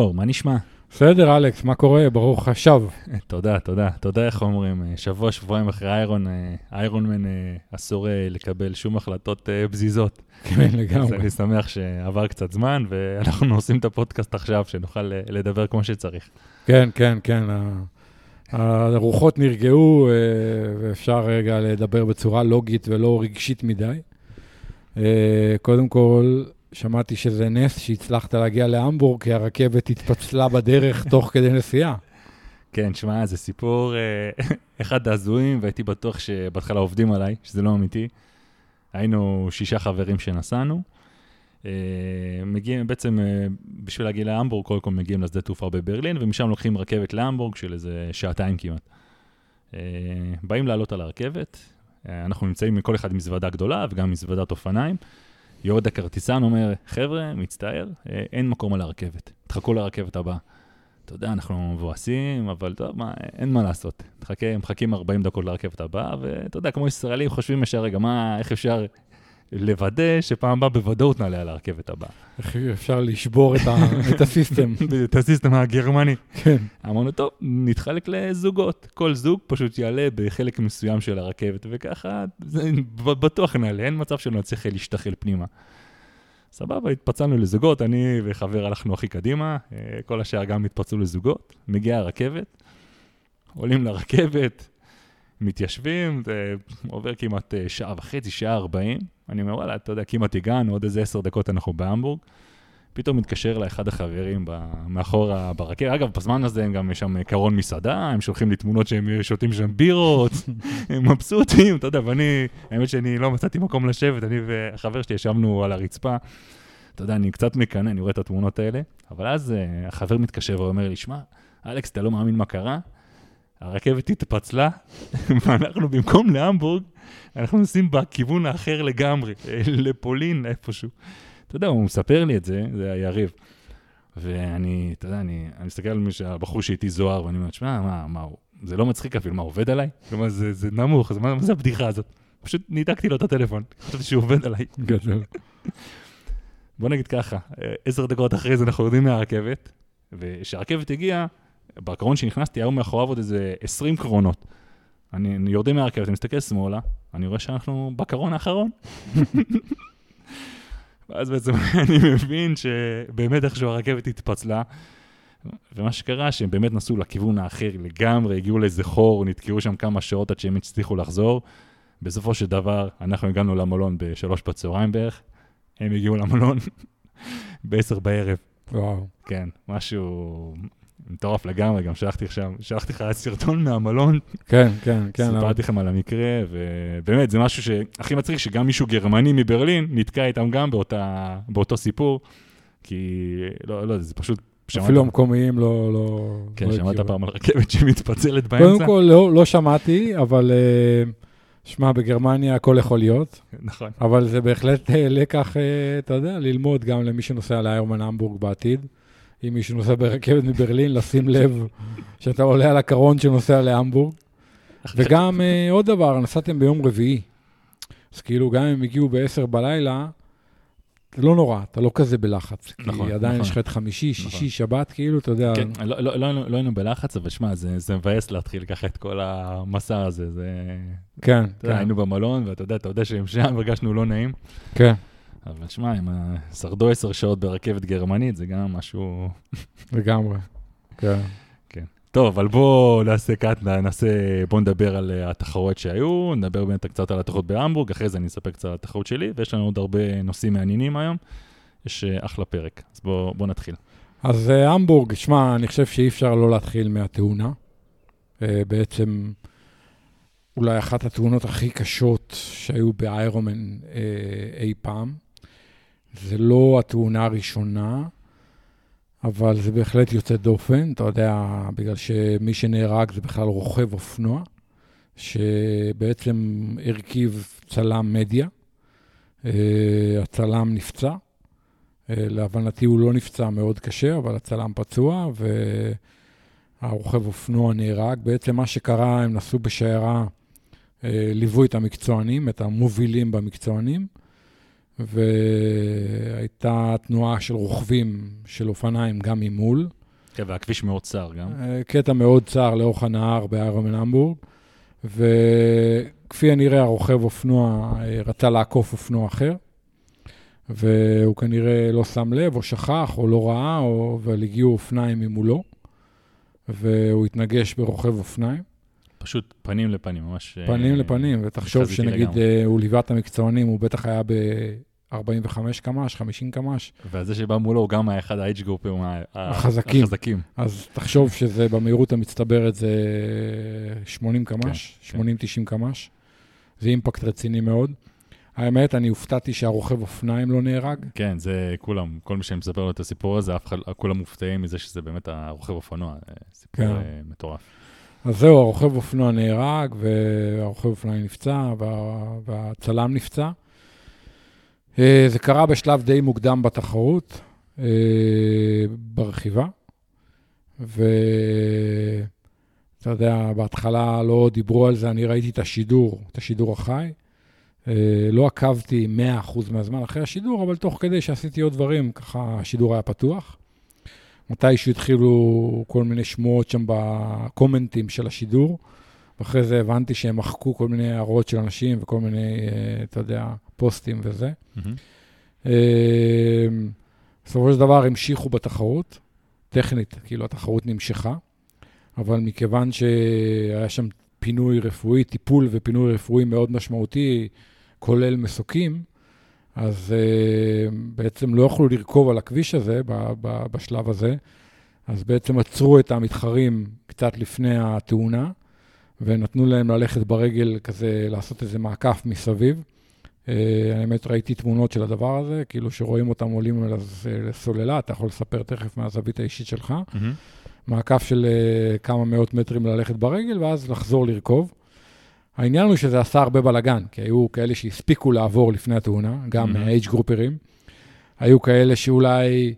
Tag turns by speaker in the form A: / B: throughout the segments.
A: ליאור, מה נשמע?
B: בסדר, אלכס, מה קורה? ברוך השב.
A: תודה, תודה. תודה, איך אומרים, אה, שבוע, שבועיים אחרי איירון, אה, איירון מן אה, אסור לקבל שום החלטות פזיזות.
B: כן, לגמרי.
A: אז אני שמח שעבר קצת זמן, ואנחנו עושים את הפודקאסט עכשיו, שנוכל לדבר כמו שצריך.
B: כן, כן, כן. הרוחות נרגעו, ואפשר רגע לדבר בצורה לוגית ולא רגשית מדי. קודם כל, שמעתי שזה נס שהצלחת להגיע להמבורג, כי הרכבת התפצלה בדרך תוך כדי נסיעה.
A: כן, שמע, זה סיפור אה, אחד ההזויים, והייתי בטוח שבהתחלה עובדים עליי, שזה לא אמיתי. היינו שישה חברים שנסענו. אה, מגיעים בעצם, אה, בשביל להגיע להמבורג, קודם כל מגיעים לשדה תעופה בברלין, ומשם לוקחים רכבת להמבורג של איזה שעתיים כמעט. באים לעלות על הרכבת, אנחנו נמצאים מכל אחד מזוודה גדולה וגם מזוודת אופניים. יורד הכרטיסן, אומר, חבר'ה, מצטער, אה, אין מקום על הרכבת, תחכו לרכבת הבאה. אתה יודע, אנחנו מבואסים, אבל טוב, מה, אין מה לעשות. תחכה, מחכים 40 דקות לרכבת הבאה, ואתה יודע, כמו ישראלים חושבים ישר, רגע, מה, איך אפשר לוודא שפעם הבאה בוודאות נעלה על הרכבת הבאה.
B: איך אפשר לשבור את, ה, את הסיסטם.
A: את הסיסטם הגרמני.
B: כן.
A: אמרנו, טוב, נתחלק לזוגות. כל זוג פשוט יעלה בחלק מסוים של הרכבת, וככה זה בטוח נעלה, אין מצב שלא נצליח להשתחל פנימה. סבבה, התפצלנו לזוגות, אני וחבר הלכנו הכי קדימה, אה, כל השאר גם התפצלו לזוגות. מגיעה הרכבת, עולים לרכבת, מתיישבים, זה עובר כמעט אה, שעה וחצי, שעה ארבעים. אני אומר, וואלה, אתה יודע, כמעט הגענו, עוד איזה עשר דקות אנחנו בהמבורג. פתאום מתקשר לאחד החברים מאחורה ברכבת. אגב, בזמן הזה גם יש שם קרון מסעדה, הם שולחים לי תמונות שהם שותים שם בירות, הם מבסוטים, אתה יודע, ואני, האמת שאני לא מצאתי מקום לשבת, אני והחבר שלי ישבנו על הרצפה. אתה יודע, אני קצת מקנא, אני רואה את התמונות האלה, אבל אז החבר מתקשר ואומר לי, שמע, אלכס, אתה לא מאמין מה קרה? הרכבת התפצלה, ואנחנו במקום להמבורג, אנחנו נוסעים בכיוון האחר לגמרי, לפולין איפשהו. אתה יודע, הוא מספר לי את זה, זה היריב. ואני, אתה יודע, אני, אני מסתכל על מי שהבחור שאיתי זוהר, ואני אומר, שמע, מה, מה, זה לא מצחיק אפילו, מה, עובד עליי? כלומר, זה, זה נמוך, אז מה, מה זה הבדיחה הזאת? פשוט ניתקתי לו את הטלפון, חשבתי שהוא עובד עליי.
B: גדול.
A: בוא נגיד ככה, עשר דקות אחרי זה אנחנו יורדים מהרכבת, וכשהרכבת הגיעה, בקרון שנכנסתי, היו מאחוריו עוד איזה 20 קרונות. אני, אני יורדים מהרכבת, אני מסתכל שמאלה, אני רואה שאנחנו בקרון האחרון. ואז בעצם אני מבין שבאמת איכשהו הרכבת התפצלה. ומה שקרה, שהם באמת נסעו לכיוון האחר לגמרי, הגיעו לאיזה חור, נתקעו שם כמה שעות עד שהם הצליחו לחזור. בסופו של דבר, אנחנו הגענו למלון בשלוש בצהריים בערך, הם הגיעו למלון בעשר בערב.
B: וואו.
A: כן, משהו מטורף לגמרי, גם שלחתי עכשיו, שלחתי לך סרטון מהמלון.
B: כן, כן, כן.
A: סיפרתי לכם על המקרה, ובאמת, זה משהו שהכי מצחיק, שגם מישהו גרמני מברלין נתקע איתם גם באותה, באותו סיפור, כי לא, לא, זה פשוט...
B: אפילו המקומיים לא... לא
A: כן, לא שמעת פעם על רכבת שמתפצלת
B: באמצע? קודם כל, לא, לא שמעתי, אבל... uh, שמע, בגרמניה הכל יכול להיות.
A: נכון.
B: אבל זה בהחלט אה, לקח, uh, אתה יודע, ללמוד גם למי שנוסע לאיירמן המבורג בעתיד. אם מישהו נוסע ברכבת מברלין, לשים לב שאתה עולה על הקרון שנוסע להמבורג. וגם uh, עוד דבר, נסעתם ביום רביעי. אז כאילו, גם אם הגיעו ב-10 בלילה, זה לא נורא, אתה לא כזה בלחץ. נכון, כי עדיין נכון. יש לך את חמישי, שישי, נכון. שבת, כאילו, אתה יודע...
A: כן, לא, לא, לא, לא היינו בלחץ, אבל שמע, זה, זה מבאס להתחיל ככה את כל המסע הזה. זה...
B: כן,
A: כן. היינו במלון, ואתה יודע, אתה יודע שהם שם, הרגשנו לא נעים.
B: כן.
A: אבל שמע, הם שרדו עשר שעות ברכבת גרמנית, זה גם משהו...
B: לגמרי, כן.
A: כן. טוב, אבל בואו נעשה קאט, נעשה, בואו נדבר על אה, התחרויות שהיו, נדבר באמת קצת על התחרות בהמבורג, אחרי זה אני אספר קצת על התחרות שלי, ויש לנו עוד הרבה נושאים מעניינים היום. יש אה, אחלה פרק, אז בואו בוא נתחיל.
B: אז אה, המבורג, שמע, אני חושב שאי אפשר לא להתחיל מהתאונה. בעצם... אולי אחת התאונות הכי קשות שהיו באיירומן אה, אי פעם. זה לא התאונה הראשונה, אבל זה בהחלט יוצא דופן. אתה יודע, בגלל שמי שנהרג זה בכלל רוכב אופנוע, שבעצם הרכיב צלם מדיה. אה, הצלם נפצע. אה, להבנתי הוא לא נפצע מאוד קשה, אבל הצלם פצוע, והרוכב אופנוע נהרג. בעצם מה שקרה, הם נסעו בשיירה, ליוו את המקצוענים, את המובילים במקצוענים. והייתה תנועה של רוכבים של אופניים גם ממול.
A: כן, והכביש מאוד צר גם.
B: אה, קטע מאוד צר לאורך הנהר באיירומן המבורג, וכפי הנראה הרוכב אופנוע אה, רצה לעקוף אופנוע אחר, והוא כנראה לא שם לב, או שכח, או לא ראה, או... אבל הגיעו אופניים ממולו, והוא התנגש ברוכב אופניים.
A: פשוט פנים לפנים, ממש...
B: פנים
A: אה,
B: לפנים, ותחשוב שנגיד הוא ליווה את המקצוענים, הוא בטח היה ב-45 קמ"ש, 50 קמ"ש,
A: והזה שבא מולו הוא גם היה אחד האייג' גרופים
B: החזקים.
A: החזקים.
B: אז תחשוב שזה במהירות המצטברת זה 80 קמ"ש,
A: כן.
B: 80-90 קמ"ש. זה אימפקט רציני מאוד. האמת, אני הופתעתי שהרוכב אופניים לא נהרג.
A: כן, זה כולם, כל מי שאני מספר לו את הסיפור הזה, אף אחד, כולם מופתעים מזה שזה באמת הרוכב אופנוע. אה, סיפור
B: כן.
A: אה, מטורף.
B: אז זהו, הרוכב אופנוע נהרג, והרוכב אופניים נפצע, וה- והצלם נפצע. אה, זה קרה בשלב די מוקדם בתחרות, אה, ברכיבה, ואתה יודע, בהתחלה לא דיברו על זה, אני ראיתי את השידור, את השידור החי. אה, לא עקבתי 100% מהזמן אחרי השידור, אבל תוך כדי שעשיתי עוד דברים, ככה השידור היה פתוח. מתישהו התחילו כל מיני שמועות שם בקומנטים של השידור, ואחרי זה הבנתי שהם מחקו כל מיני הערות של אנשים וכל מיני, אתה יודע, פוסטים וזה. אה, בסופו של דבר המשיכו בתחרות, טכנית, כאילו התחרות נמשכה, אבל מכיוון שהיה שם פינוי רפואי, טיפול ופינוי רפואי מאוד משמעותי, כולל מסוקים, אז uh, בעצם לא יכלו לרכוב על הכביש הזה ב- ב- בשלב הזה, אז בעצם עצרו את המתחרים קצת לפני התאונה, ונתנו להם ללכת ברגל כזה, לעשות איזה מעקף מסביב. Uh, האמת, ראיתי תמונות של הדבר הזה, כאילו שרואים אותם עולים לסוללה, אתה יכול לספר תכף מהזווית האישית שלך. מעקף של uh, כמה מאות מטרים ללכת ברגל, ואז לחזור לרכוב. העניין הוא שזה עשה הרבה בלאגן, כי היו כאלה שהספיקו לעבור לפני התאונה, גם. מהאייג' גרופרים. היו כאלה שאולי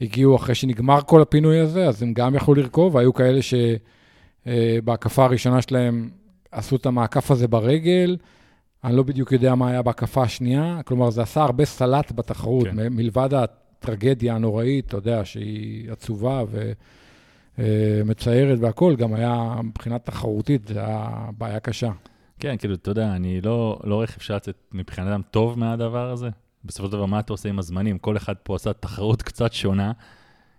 B: הגיעו אחרי שנגמר כל הפינוי הזה, אז הם גם יכלו לרכוב, והיו כאלה שבהקפה הראשונה שלהם עשו את המעקף הזה ברגל. אני לא בדיוק יודע מה היה בהקפה השנייה, כלומר, זה עשה הרבה סלט בתחרות,
A: כן.
B: מלבד הטרגדיה הנוראית, אתה יודע, שהיא עצובה ו... אה, והכול, גם היה, מבחינת תחרותית, זה היה בעיה קשה.
A: כן, כאילו, אתה יודע, אני לא, לא רואה איך אפשר לצאת מבחינתם טוב מהדבר הזה. בסופו של דבר, מה אתה עושה עם הזמנים? כל אחד פה עשה תחרות קצת שונה.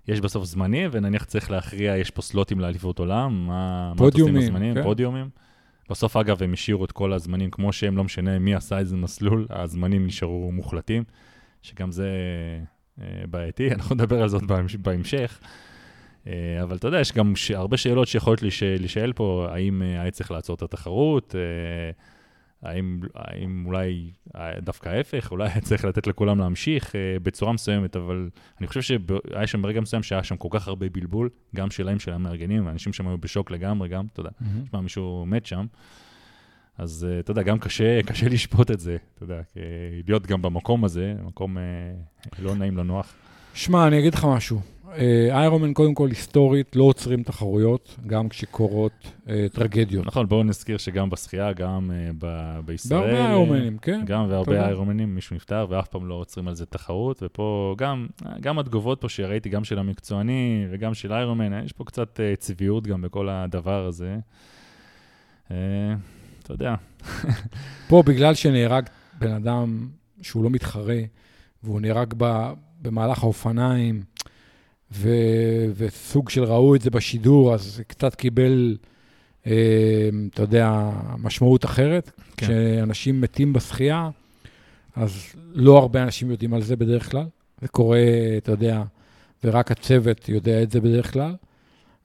A: יש בסוף זמנים, ונניח צריך להכריע, יש פה סלוטים לאליפות עולם, מה, מה אתה עושה עם הזמנים?
B: כן.
A: פודיומים. בסוף, אגב, הם השאירו את כל הזמנים כמו שהם, לא משנה מי עשה איזה מסלול, הזמנים נשארו מוחלטים, שגם זה אה, בעייתי, אנחנו נדבר על זאת בהמש- בהמשך. אה, אבל אתה יודע, יש גם. הרבה שאלות שיכולות להיש... להישאל פה, האם אה, היה צריך לעצור את התחרות, האם, האם אולי אה, דווקא ההפך, אולי היה צריך לתת לכולם להמשיך אה, בצורה מסוימת, אבל אני חושב שהיה שם ברגע מסוים שהיה שם כל כך הרבה בלבול, גם שלהם, של המארגנים, ואנשים שם היו בשוק לגמרי, גם, אתה יודע, תשמע, מישהו מת שם. אז אה, אתה יודע, גם קשה, קשה לשפוט את זה, אתה יודע, כי להיות גם במקום הזה, מקום אה, לא נעים, לא נוח.
B: שמע, אני אגיד לך משהו. אה, איירומן, קודם כל, היסטורית, לא עוצרים תחרויות, גם כשקורות אה, טרגדיות.
A: נכון, בואו נזכיר שגם בשחייה, גם אה, ב- בישראל,
B: בהרבה
A: אה,
B: איירומנים, כן.
A: גם והרבה. איירומנים, מישהו נפטר ואף פעם לא עוצרים על זה תחרות, ופה גם, גם התגובות פה שראיתי, גם של המקצועני וגם של איירומן, יש פה קצת אה, צביעות גם בכל הדבר הזה. אה, אתה יודע,
B: פה, בגלל שנהרג בן אדם שהוא לא מתחרה, והוא נהרג ב, במהלך האופניים, ו, וסוג של ראו את זה בשידור, אז זה קצת קיבל, אה, אתה יודע, משמעות אחרת.
A: כן.
B: כשאנשים מתים בשחייה, אז לא הרבה אנשים יודעים על זה בדרך כלל. זה קורה, אתה יודע, ורק הצוות יודע את זה בדרך כלל.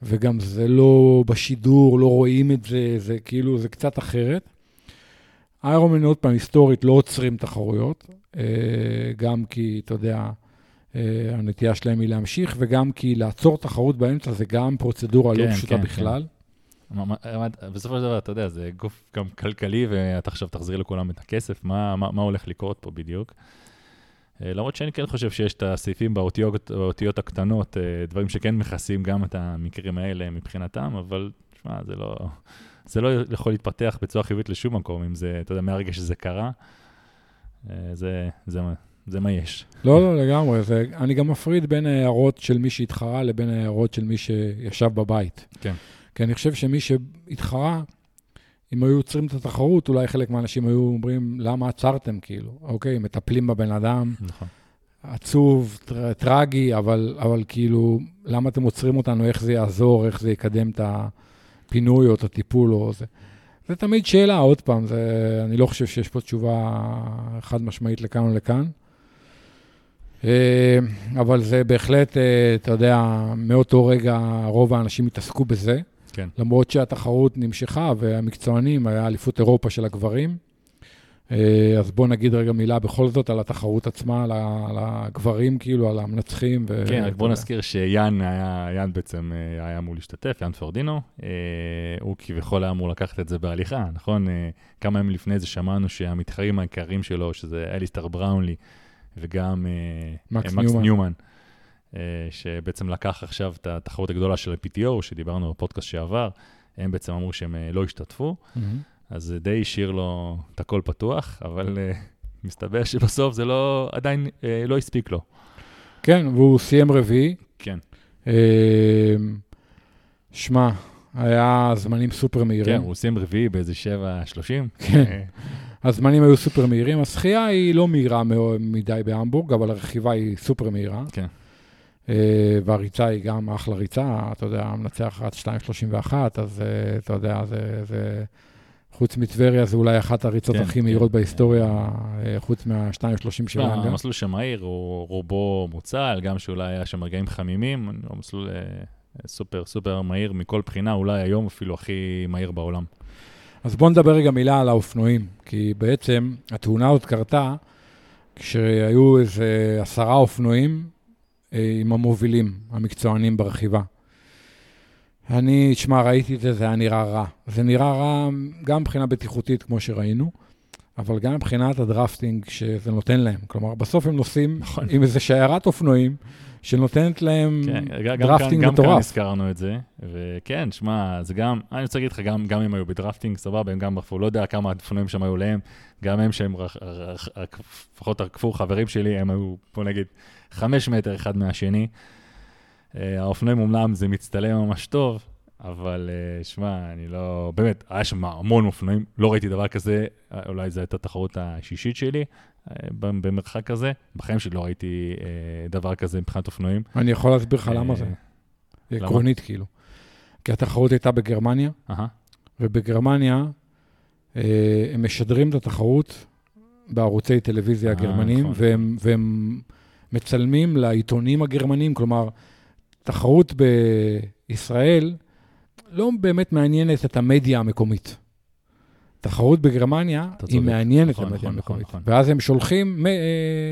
B: וגם זה לא בשידור, לא רואים את זה, זה כאילו, זה קצת אחרת. איירומן, עוד פעם, היסטורית, לא עוצרים תחרויות, אה, גם כי, אתה יודע, הנטייה שלהם היא להמשיך, וגם כי לעצור תחרות באמצע זה גם פרוצדורה לא
A: כן,
B: פשוטה
A: כן,
B: בכלל.
A: מה- בסופו של דבר, אתה יודע, זה גוף גם כלכלי, ואתה עכשיו תחזיר לכולם את הכסף, מה, מה, מה הולך לקרות פה בדיוק? אה, למרות שאני כן חושב שיש את הסעיפים באותיות, באותיות הקטנות, אה, דברים שכן מכסים גם את המקרים האלה מבחינתם, אבל תשמע, זה לא, זה לא יכול להתפתח בצורה חיובית לשום מקום, אם זה, אתה יודע, מהרגע שזה קרה, אה, זה, זה, זה מה יש.
B: לא, לא, לגמרי. זה, אני גם מפריד בין ההערות של מי שהתחרה לבין ההערות של מי שישב בבית.
A: כן.
B: כי אני חושב שמי שהתחרה, אם היו עוצרים את התחרות, אולי חלק מהאנשים היו אומרים, למה עצרתם, כאילו? אוקיי, מטפלים בבן אדם,
A: נכון.
B: עצוב, טר, טרגי, אבל, אבל כאילו, למה אתם עוצרים אותנו, איך זה יעזור, איך זה יקדם את הפינוי או את הטיפול או זה. זה תמיד שאלה, עוד פעם, זה, אני לא חושב שיש פה תשובה חד משמעית לכאן או לכאן. אה, אבל זה בהחלט, אה, אתה יודע, מאותו רגע רוב האנשים התעסקו בזה.
A: כן.
B: למרות שהתחרות נמשכה והמקצוענים, היה אליפות אירופה של הגברים. אה, אז בוא נגיד רגע מילה בכל זאת על התחרות עצמה, על, הגברים, כאילו, על המנצחים. ו...
A: כן, רק בוא נזכיר שיאן היה, יאן בעצם היה אמור להשתתף, יאן פורדינו. אה, הוא כביכול היה אמור לקחת את זה בהליכה, נכון? כמה ימים לפני זה שמענו שהמתחרים העיקריים שלו, שזה אליסטר בראונלי וגם
B: מקס,
A: מקס
B: ניומן.
A: ניומן, שבעצם לקח עכשיו את התחרות הגדולה של ה-PTO, שדיברנו בפודקאסט שעבר, הם בעצם אמרו שהם לא השתתפו.
B: מהמם.
A: אז זה די השאיר לו את הכל פתוח, אבל מסתבר שבסוף זה לא, עדיין לא הספיק לו.
B: כן, והוא סיים רביעי.
A: כן,
B: אה, שמע, היה זמנים סופר
A: כן,
B: מהירים.
A: הוא סיים רביעי באיזה 7.30.
B: כן. הזמנים היו סופר מהירים. השחייה היא לא מהירה מדי בהמבורג, אבל הרכיבה היא סופר מהירה.
A: כן.
B: אה, והריצה היא גם אחלה ריצה, אתה יודע, המנצח רץ 2.31, אז אה, אתה יודע, זה, זה... חוץ מטבריה, זה אולי אחת הריצות
A: כן,
B: הכי
A: כן.
B: מהירות בהיסטוריה, אה, חוץ מה-2.30 של
A: תשמע,
B: האנגר.
A: המסלול שם מהיר, הוא רובו מוצל, גם שאולי היה שם רגעים חמימים, הוא מסלול אה, סופר סופר מהיר מכל בחינה, אולי היום אפילו הכי מהיר בעולם.
B: אז בואו נדבר רגע מילה על האופנועים, כי בעצם התאונה הזאת קרתה כשהיו איזה עשרה אופנועים אה, עם המובילים, המקצוענים ברכיבה. אני, תשמע, ראיתי את זה, זה היה נראה רע. זה נראה רע גם מבחינה בטיחותית, כמו שראינו, אבל גם מבחינת ה drafting שזה נותן להם. כלומר, בסוף הם נוסעים
A: נכון.
B: עם איזו שיירת אופנועים שנותנת להם
A: כן, גם- גם
B: drafting
A: גם כאן
B: מטורף.
A: הזכרנו את זה, וכן, שמע, זה גם, אני רוצה להגיד לך, גם, גם אם היו בדרפטינג, סבבה, הם גם רחפו, לא יודע כמה אופנועים שם היו להם, גם הם שהם לפחות רקפו חברים שלי, הם היו, בוא נגיד, חמש מטר אחד מהשני. אה, האופנועים אומנם זה מצטלם ממש טוב, אבל אה, שמע, אני לא, באמת, היה שם המון אופנועים, לא ראיתי דבר כזה, אה, אולי זו הייתה התחרות השישית שלי במרחק כזה, בחיים שלי לא ראיתי אה, דבר כזה מבחינת אופנועים.
B: אני יכול להסביר לך למה
A: אה,
B: זה,
A: למה?
B: עקרונית כאילו. כי התחרות הייתה בגרמניה, ובגרמניה אה, הם משדרים את התחרות בערוצי טלוויזיה הגרמנים,
A: נכון.
B: והם, והם מצלמים לעיתונים הגרמנים, כלומר, תחרות בישראל לא באמת מעניינת את המדיה המקומית. תחרות בגרמניה היא. מעניינת
A: נכון,
B: המדיה
A: נכון,
B: המקומית.
A: נכון,
B: ואז הם שולחים, אה,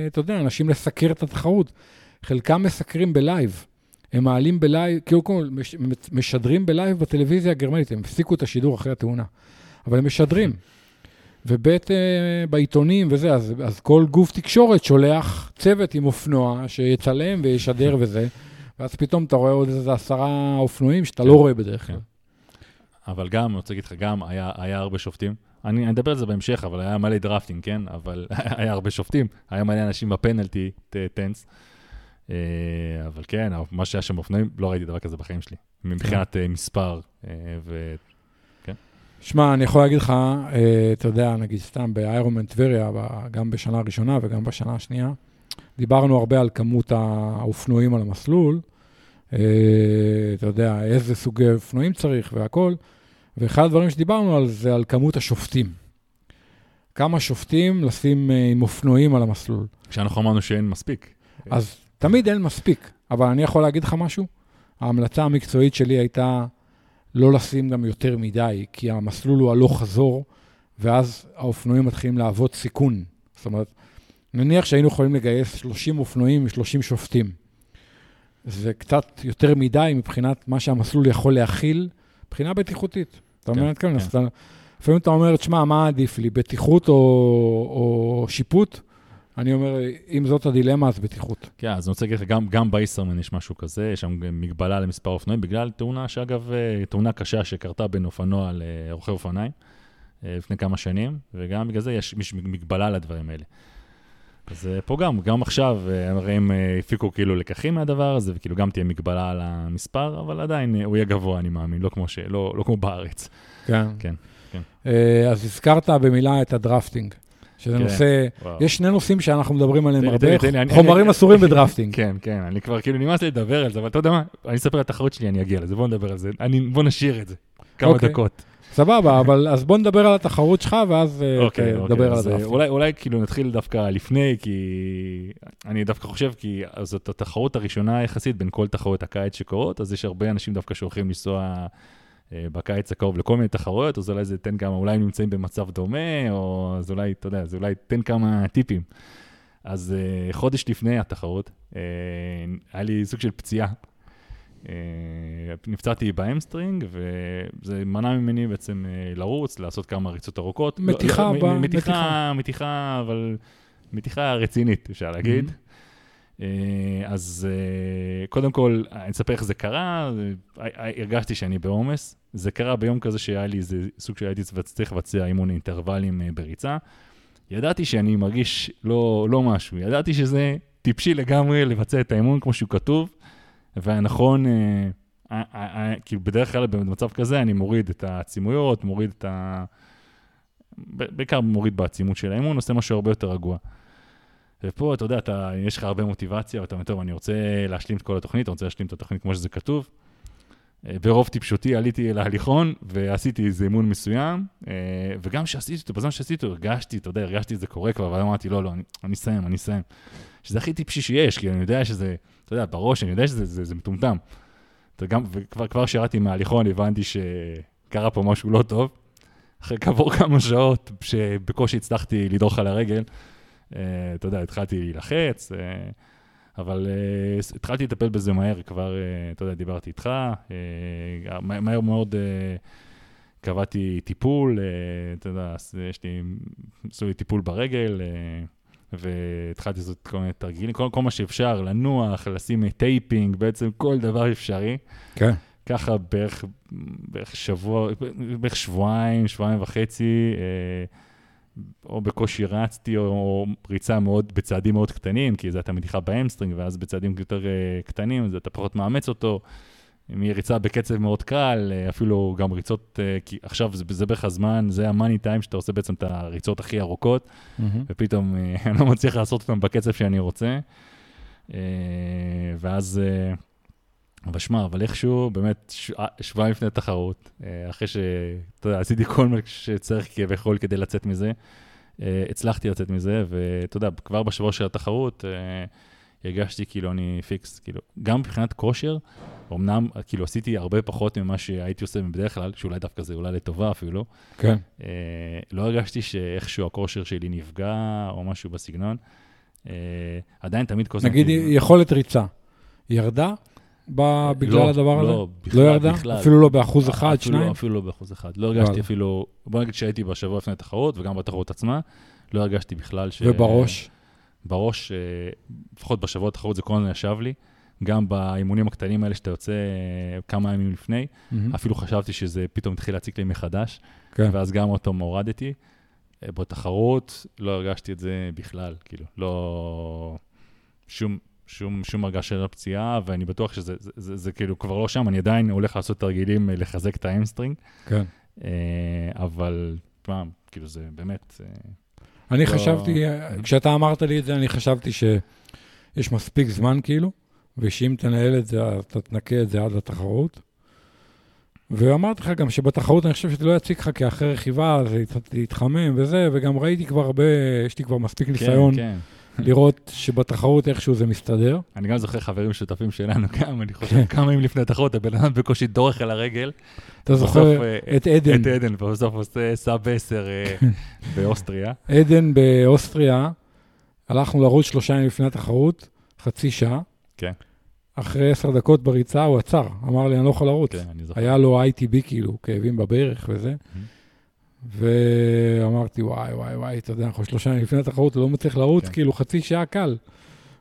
B: אתה יודע, אנשים לסקר את התחרות. חלקם מסקרים ב live. הם מעלים ב live, כאילו מש- משדרים ב live בטלוויזיה הגרמנית, הם הפסיקו את השידור אחרי התאונה, אבל הם משדרים. וב' אה, בעיתונים וזה, אז, אז כל גוף תקשורת שולח צוות עם אופנוע שיצלם וישדר וזה, ואז פתאום אתה רואה עוד איזה עשרה אופנועים שאתה
A: כן,
B: לא רואה בדרך כלל.
A: כן. אבל גם, אני רוצה להגיד לך, גם היה, היה הרבה שופטים. אני אני אדבר על זה בהמשך, אבל היה מלא drafting, כן? אבל היה הרבה שופטים, היה מלא אנשים בפנלטי טנס. אה, אבל כן, מה שהיה שם באופנועים, לא ראיתי דבר כזה בחיים שלי. מבחינת אה, מספר, אה, ו...
B: שמע, אני יכול להגיד לך, אתה יודע, נגיד סתם באיירומן טבריה, גם בשנה הראשונה וגם בשנה השנייה, דיברנו הרבה על כמות האופנועים על המסלול, אתה יודע, איזה סוגי אופנועים צריך והכל, ואחד הדברים שדיברנו על זה על כמות השופטים. כמה שופטים לשים אה, עם אופנועים על המסלול.
A: כשאנחנו אמרנו שאין מספיק.
B: אז תמיד אין מספיק, אבל אני יכול להגיד לך משהו? ההמלצה המקצועית שלי הייתה לא לשים גם יותר מדי, כי המסלול הוא הלוך חזור, ואז האופנועים מתחילים להוות סיכון. זאת אומרת, נניח שהיינו יכולים לגייס 30 אופנועים ו-30 שופטים. זה קצת יותר מדי מבחינת מה שהמסלול יכול להכיל, מבחינה בטיחותית. אתה
A: כן,
B: מבין את
A: כן.
B: כן. אתה, לפעמים אתה אומר, תשמע, מה עדיף לי, בטיחות או, או שיפוט? אני אומר, אם זאת הדילמה, אז בטיחות.
A: כן, אז אני רוצה להגיד לך, גם, גם באיסרמן יש משהו כזה, יש שם מגבלה למספר אופנועים, בגלל תאונה שאגב, אה, תאונה קשה שקרתה בין אופנוע לרוכב אופניים אה, לפני כמה שנים, וגם בגלל זה יש יש מגבלה לדברים האלה. אז אה, פה גם, גם עכשיו, אה, הרי הם אה, הפיקו כאילו לקחים מהדבר הזה, וכאילו גם תהיה מגבלה על המספר, אבל עדיין אה, הוא יהיה גבוה, אני מאמין, לא כמו, ש... לא, לא כמו בארץ.
B: כן.
A: כן, כן.
B: אה, אז הזכרת במילה את ה drafting, שזה
A: כן,
B: נושא,
A: וואו.
B: יש שני נושאים שאנחנו מדברים עליהם
A: תן לי,
B: הרבה,
A: תן תן אני-
B: חומרים אסורים ב drafting.
A: כן, כן, אני כבר כאילו נמאס לי לדבר על זה, אבל אתה יודע מה, אני אספר על התחרות שלי, אני אגיע לזה, בוא נדבר על זה, אני, בוא נשאיר את זה. כמה
B: אוקיי.
A: דקות.
B: סבבה, אבל אז בוא נדבר על התחרות שלך, ואז אה,
A: אוקיי, אוקיי,
B: נדבר על
A: אז, אה,
B: ה drafting.
A: אולי, אולי כאילו נתחיל דווקא לפני, כי אני דווקא חושב, כי זאת התחרות הראשונה יחסית בין כל תחרות הקיץ שקורות, אז יש הרבה אנשים דווקא שהולכים לנסוע אה, בקיץ הקרוב לכל מיני תחרויות, אז אולי זה ייתן כמה, אולי הם נמצאים במצב דומה, או אז אולי, אתה יודע, זה אולי ייתן כמה טיפים. אז אה, חודש לפני התחרות, אה, היה לי סוג של פציעה. אה, נפצעתי ב hamstring, וזה מנע ממני בעצם אה, לרוץ, לעשות כמה ריצות ארוכות. לא-
B: מתיחה
A: לא,
B: ב- מתיחה.
A: מתיחה, מתיחה, אבל מתיחה רצינית, אפשר להגיד. אה, אז קודם כל, אני אספר איך זה קרה, הרגשתי שאני בעומס. זה קרה ביום כזה שהיה לי איזה סוג שהייתי צריך לבצע אימון אינטרוולים בריצה. ידעתי שאני מרגיש לא, לא משהו, ידעתי שזה טיפשי לגמרי לבצע את האימון כמו שהוא כתוב, והנכון, אה, אה, אה, כאילו בדרך כלל במצב כזה אני מוריד את העצימויות, מוריד את ה... בעיקר מוריד בעצימות של האימון, עושה משהו הרבה יותר רגוע. ופה, אתה יודע, אתה, יש לך הרבה מוטיבציה, ואתה אומר, טוב, אני רוצה להשלים את כל התוכנית, אני רוצה להשלים את התוכנית כמו שזה כתוב. אה, ברוב טיפשותי עליתי אל ההליכון ועשיתי איזה אימון מסוים, אה, וגם כשעשיתי אותו, בזמן שעשיתי אותו, הרגשתי, אתה יודע, הרגשתי את זה קורה כבר, אבל אמרתי, לא, לא, אני, אסיים, אני אסיים. שזה הכי טיפשי שיש, כי אני יודע שזה, אתה יודע, בראש, אני יודע שזה זה, זה מטומטם. גם, וכבר כבר כשירדתי מההליכון הבנתי שקרה פה משהו לא טוב. אחרי כעבור כמה שעות, שבקושי הצלחתי לדרוך על הרגל, אה, אתה יודע, התחלתי להילחץ, אבל ס- התחלתי לטפל בזה מהר, כבר, אה, אתה יודע, דיברתי איתך, אה, מה- מהר מאוד אה, קבעתי טיפול, אה, אתה יודע, יש לי, עשו לי טיפול ברגל, אה, והתחלתי לעשות כל מיני תרגילים, כל, כל מה שאפשר, לנוח, לשים taping, בעצם כל דבר אפשרי.
B: כן.
A: ככה בערך, בערך שבוע, בערך שבועיים, שבועיים וחצי, אה, או בקושי רצתי, או, או ריצה מאוד, בצעדים מאוד קטנים, כי זה אתה מתיחה ב hamstring, ואז בצעדים יותר אה, קטנים, אז אתה פחות מאמץ אותו. אם היא ריצה בקצב מאוד קל, אה, אפילו גם ריצות, אה, כי עכשיו זה, זה בערך הזמן, זה ה money time שאתה עושה בעצם את הריצות הכי ארוכות,
B: מהמם.
A: ופתאום אני לא מצליח לעשות אותם בקצב שאני רוצה. ואז, אבל שמע, אבל איכשהו, באמת, שבועיים לפני התחרות, אה, אחרי שאתה יודע, עשיתי כל מה שצריך כביכול כדי לצאת מזה, אה, הצלחתי לצאת מזה, ואתה יודע, כבר בשבוע של התחרות, אה, הרגשתי כאילו אני פיקס, כאילו, גם מבחינת כושר, אמנם, כאילו, עשיתי הרבה פחות ממה שהייתי עושה בדרך כלל, שאולי דווקא זה אולי לטובה אפילו,
B: כן.
A: אה, לא הרגשתי שאיכשהו הכושר שלי נפגע או משהו בסגנון. אה, עדיין תמיד כל.
B: נגיד יכולת ריצה, ירדה ב- בגלל
A: לא,
B: הדבר הזה?
A: לא, בכלל,
B: לא ירדה?
A: בכלל.
B: אפילו לא באחוז אחד,
A: אפילו-
B: שניים?
A: אפילו לא באחוז אחד. לא הרגשתי. אפילו, בוא נגיד שהייתי בשבוע לפני התחרות וגם בתחרות עצמה, לא הרגשתי בכלל ש...
B: ובראש?
A: בראש, אה, לפחות בשבוע התחרות זה כל הזמן ישב לי. גם באימונים הקטנים האלה שאתה יוצא אה, כמה ימים לפני,
B: מהמם.
A: אפילו חשבתי שזה פתאום התחיל להציק לי מחדש.
B: כן.
A: ואז גם אותו הורדתי. אה, בתחרות לא הרגשתי את זה בכלל, כאילו, לא... שום, שום, שום הרגשה של הפציעה, ואני בטוח שזה זה, זה, זה כאילו כבר לא שם, אני עדיין הולך לעשות תרגילים אה, לחזק את ה hamstring,
B: כן.
A: אה, אבל פעם, כאילו זה באמת... אה,
B: אני
A: לא-
B: חשבתי, כשאתה אמרת לי את זה, אני חשבתי שיש מספיק זמן כאילו, ושאם תנהל את זה, אתה תנקה את זה עד לתחרות. ואמרתי לך גם שבתחרות אני חושב שזה לא יציק לך, כי אחרי רכיבה זה ית- יתחמם וזה, וגם ראיתי כבר הרבה, יש לי כבר מספיק ניסיון
A: כן, כן.
B: לראות שבתחרות איכשהו זה מסתדר.
A: אני גם זוכר חברים שותפים שלנו גם, אני חושב כמה ימים לפני התחרות, הבן אדם בקושי דורך על הרגל.
B: אתה זוכר
A: אה,
B: את עדן,
A: את עדן, ובסוף עושה סאב 10 אה, באוסטריה.
B: עדן באוסטריה, הלכנו לרוץ שלושה ימים לפני התחרות, חצי שעה.
A: כן.
B: אחרי עשר דקות בריצה הוא עצר, אמר לי, אני לא יכול לרוץ.
A: כן, אני זוכר.
B: היה לו ITB כאילו, כאבים בברך וזה. ואמרתי, וואי, וואי, וואי, אתה יודע, אנחנו שלושה ימים לפני התחרות, הוא לא מצליח לרוץ,
A: כן.
B: כאילו חצי שעה קל.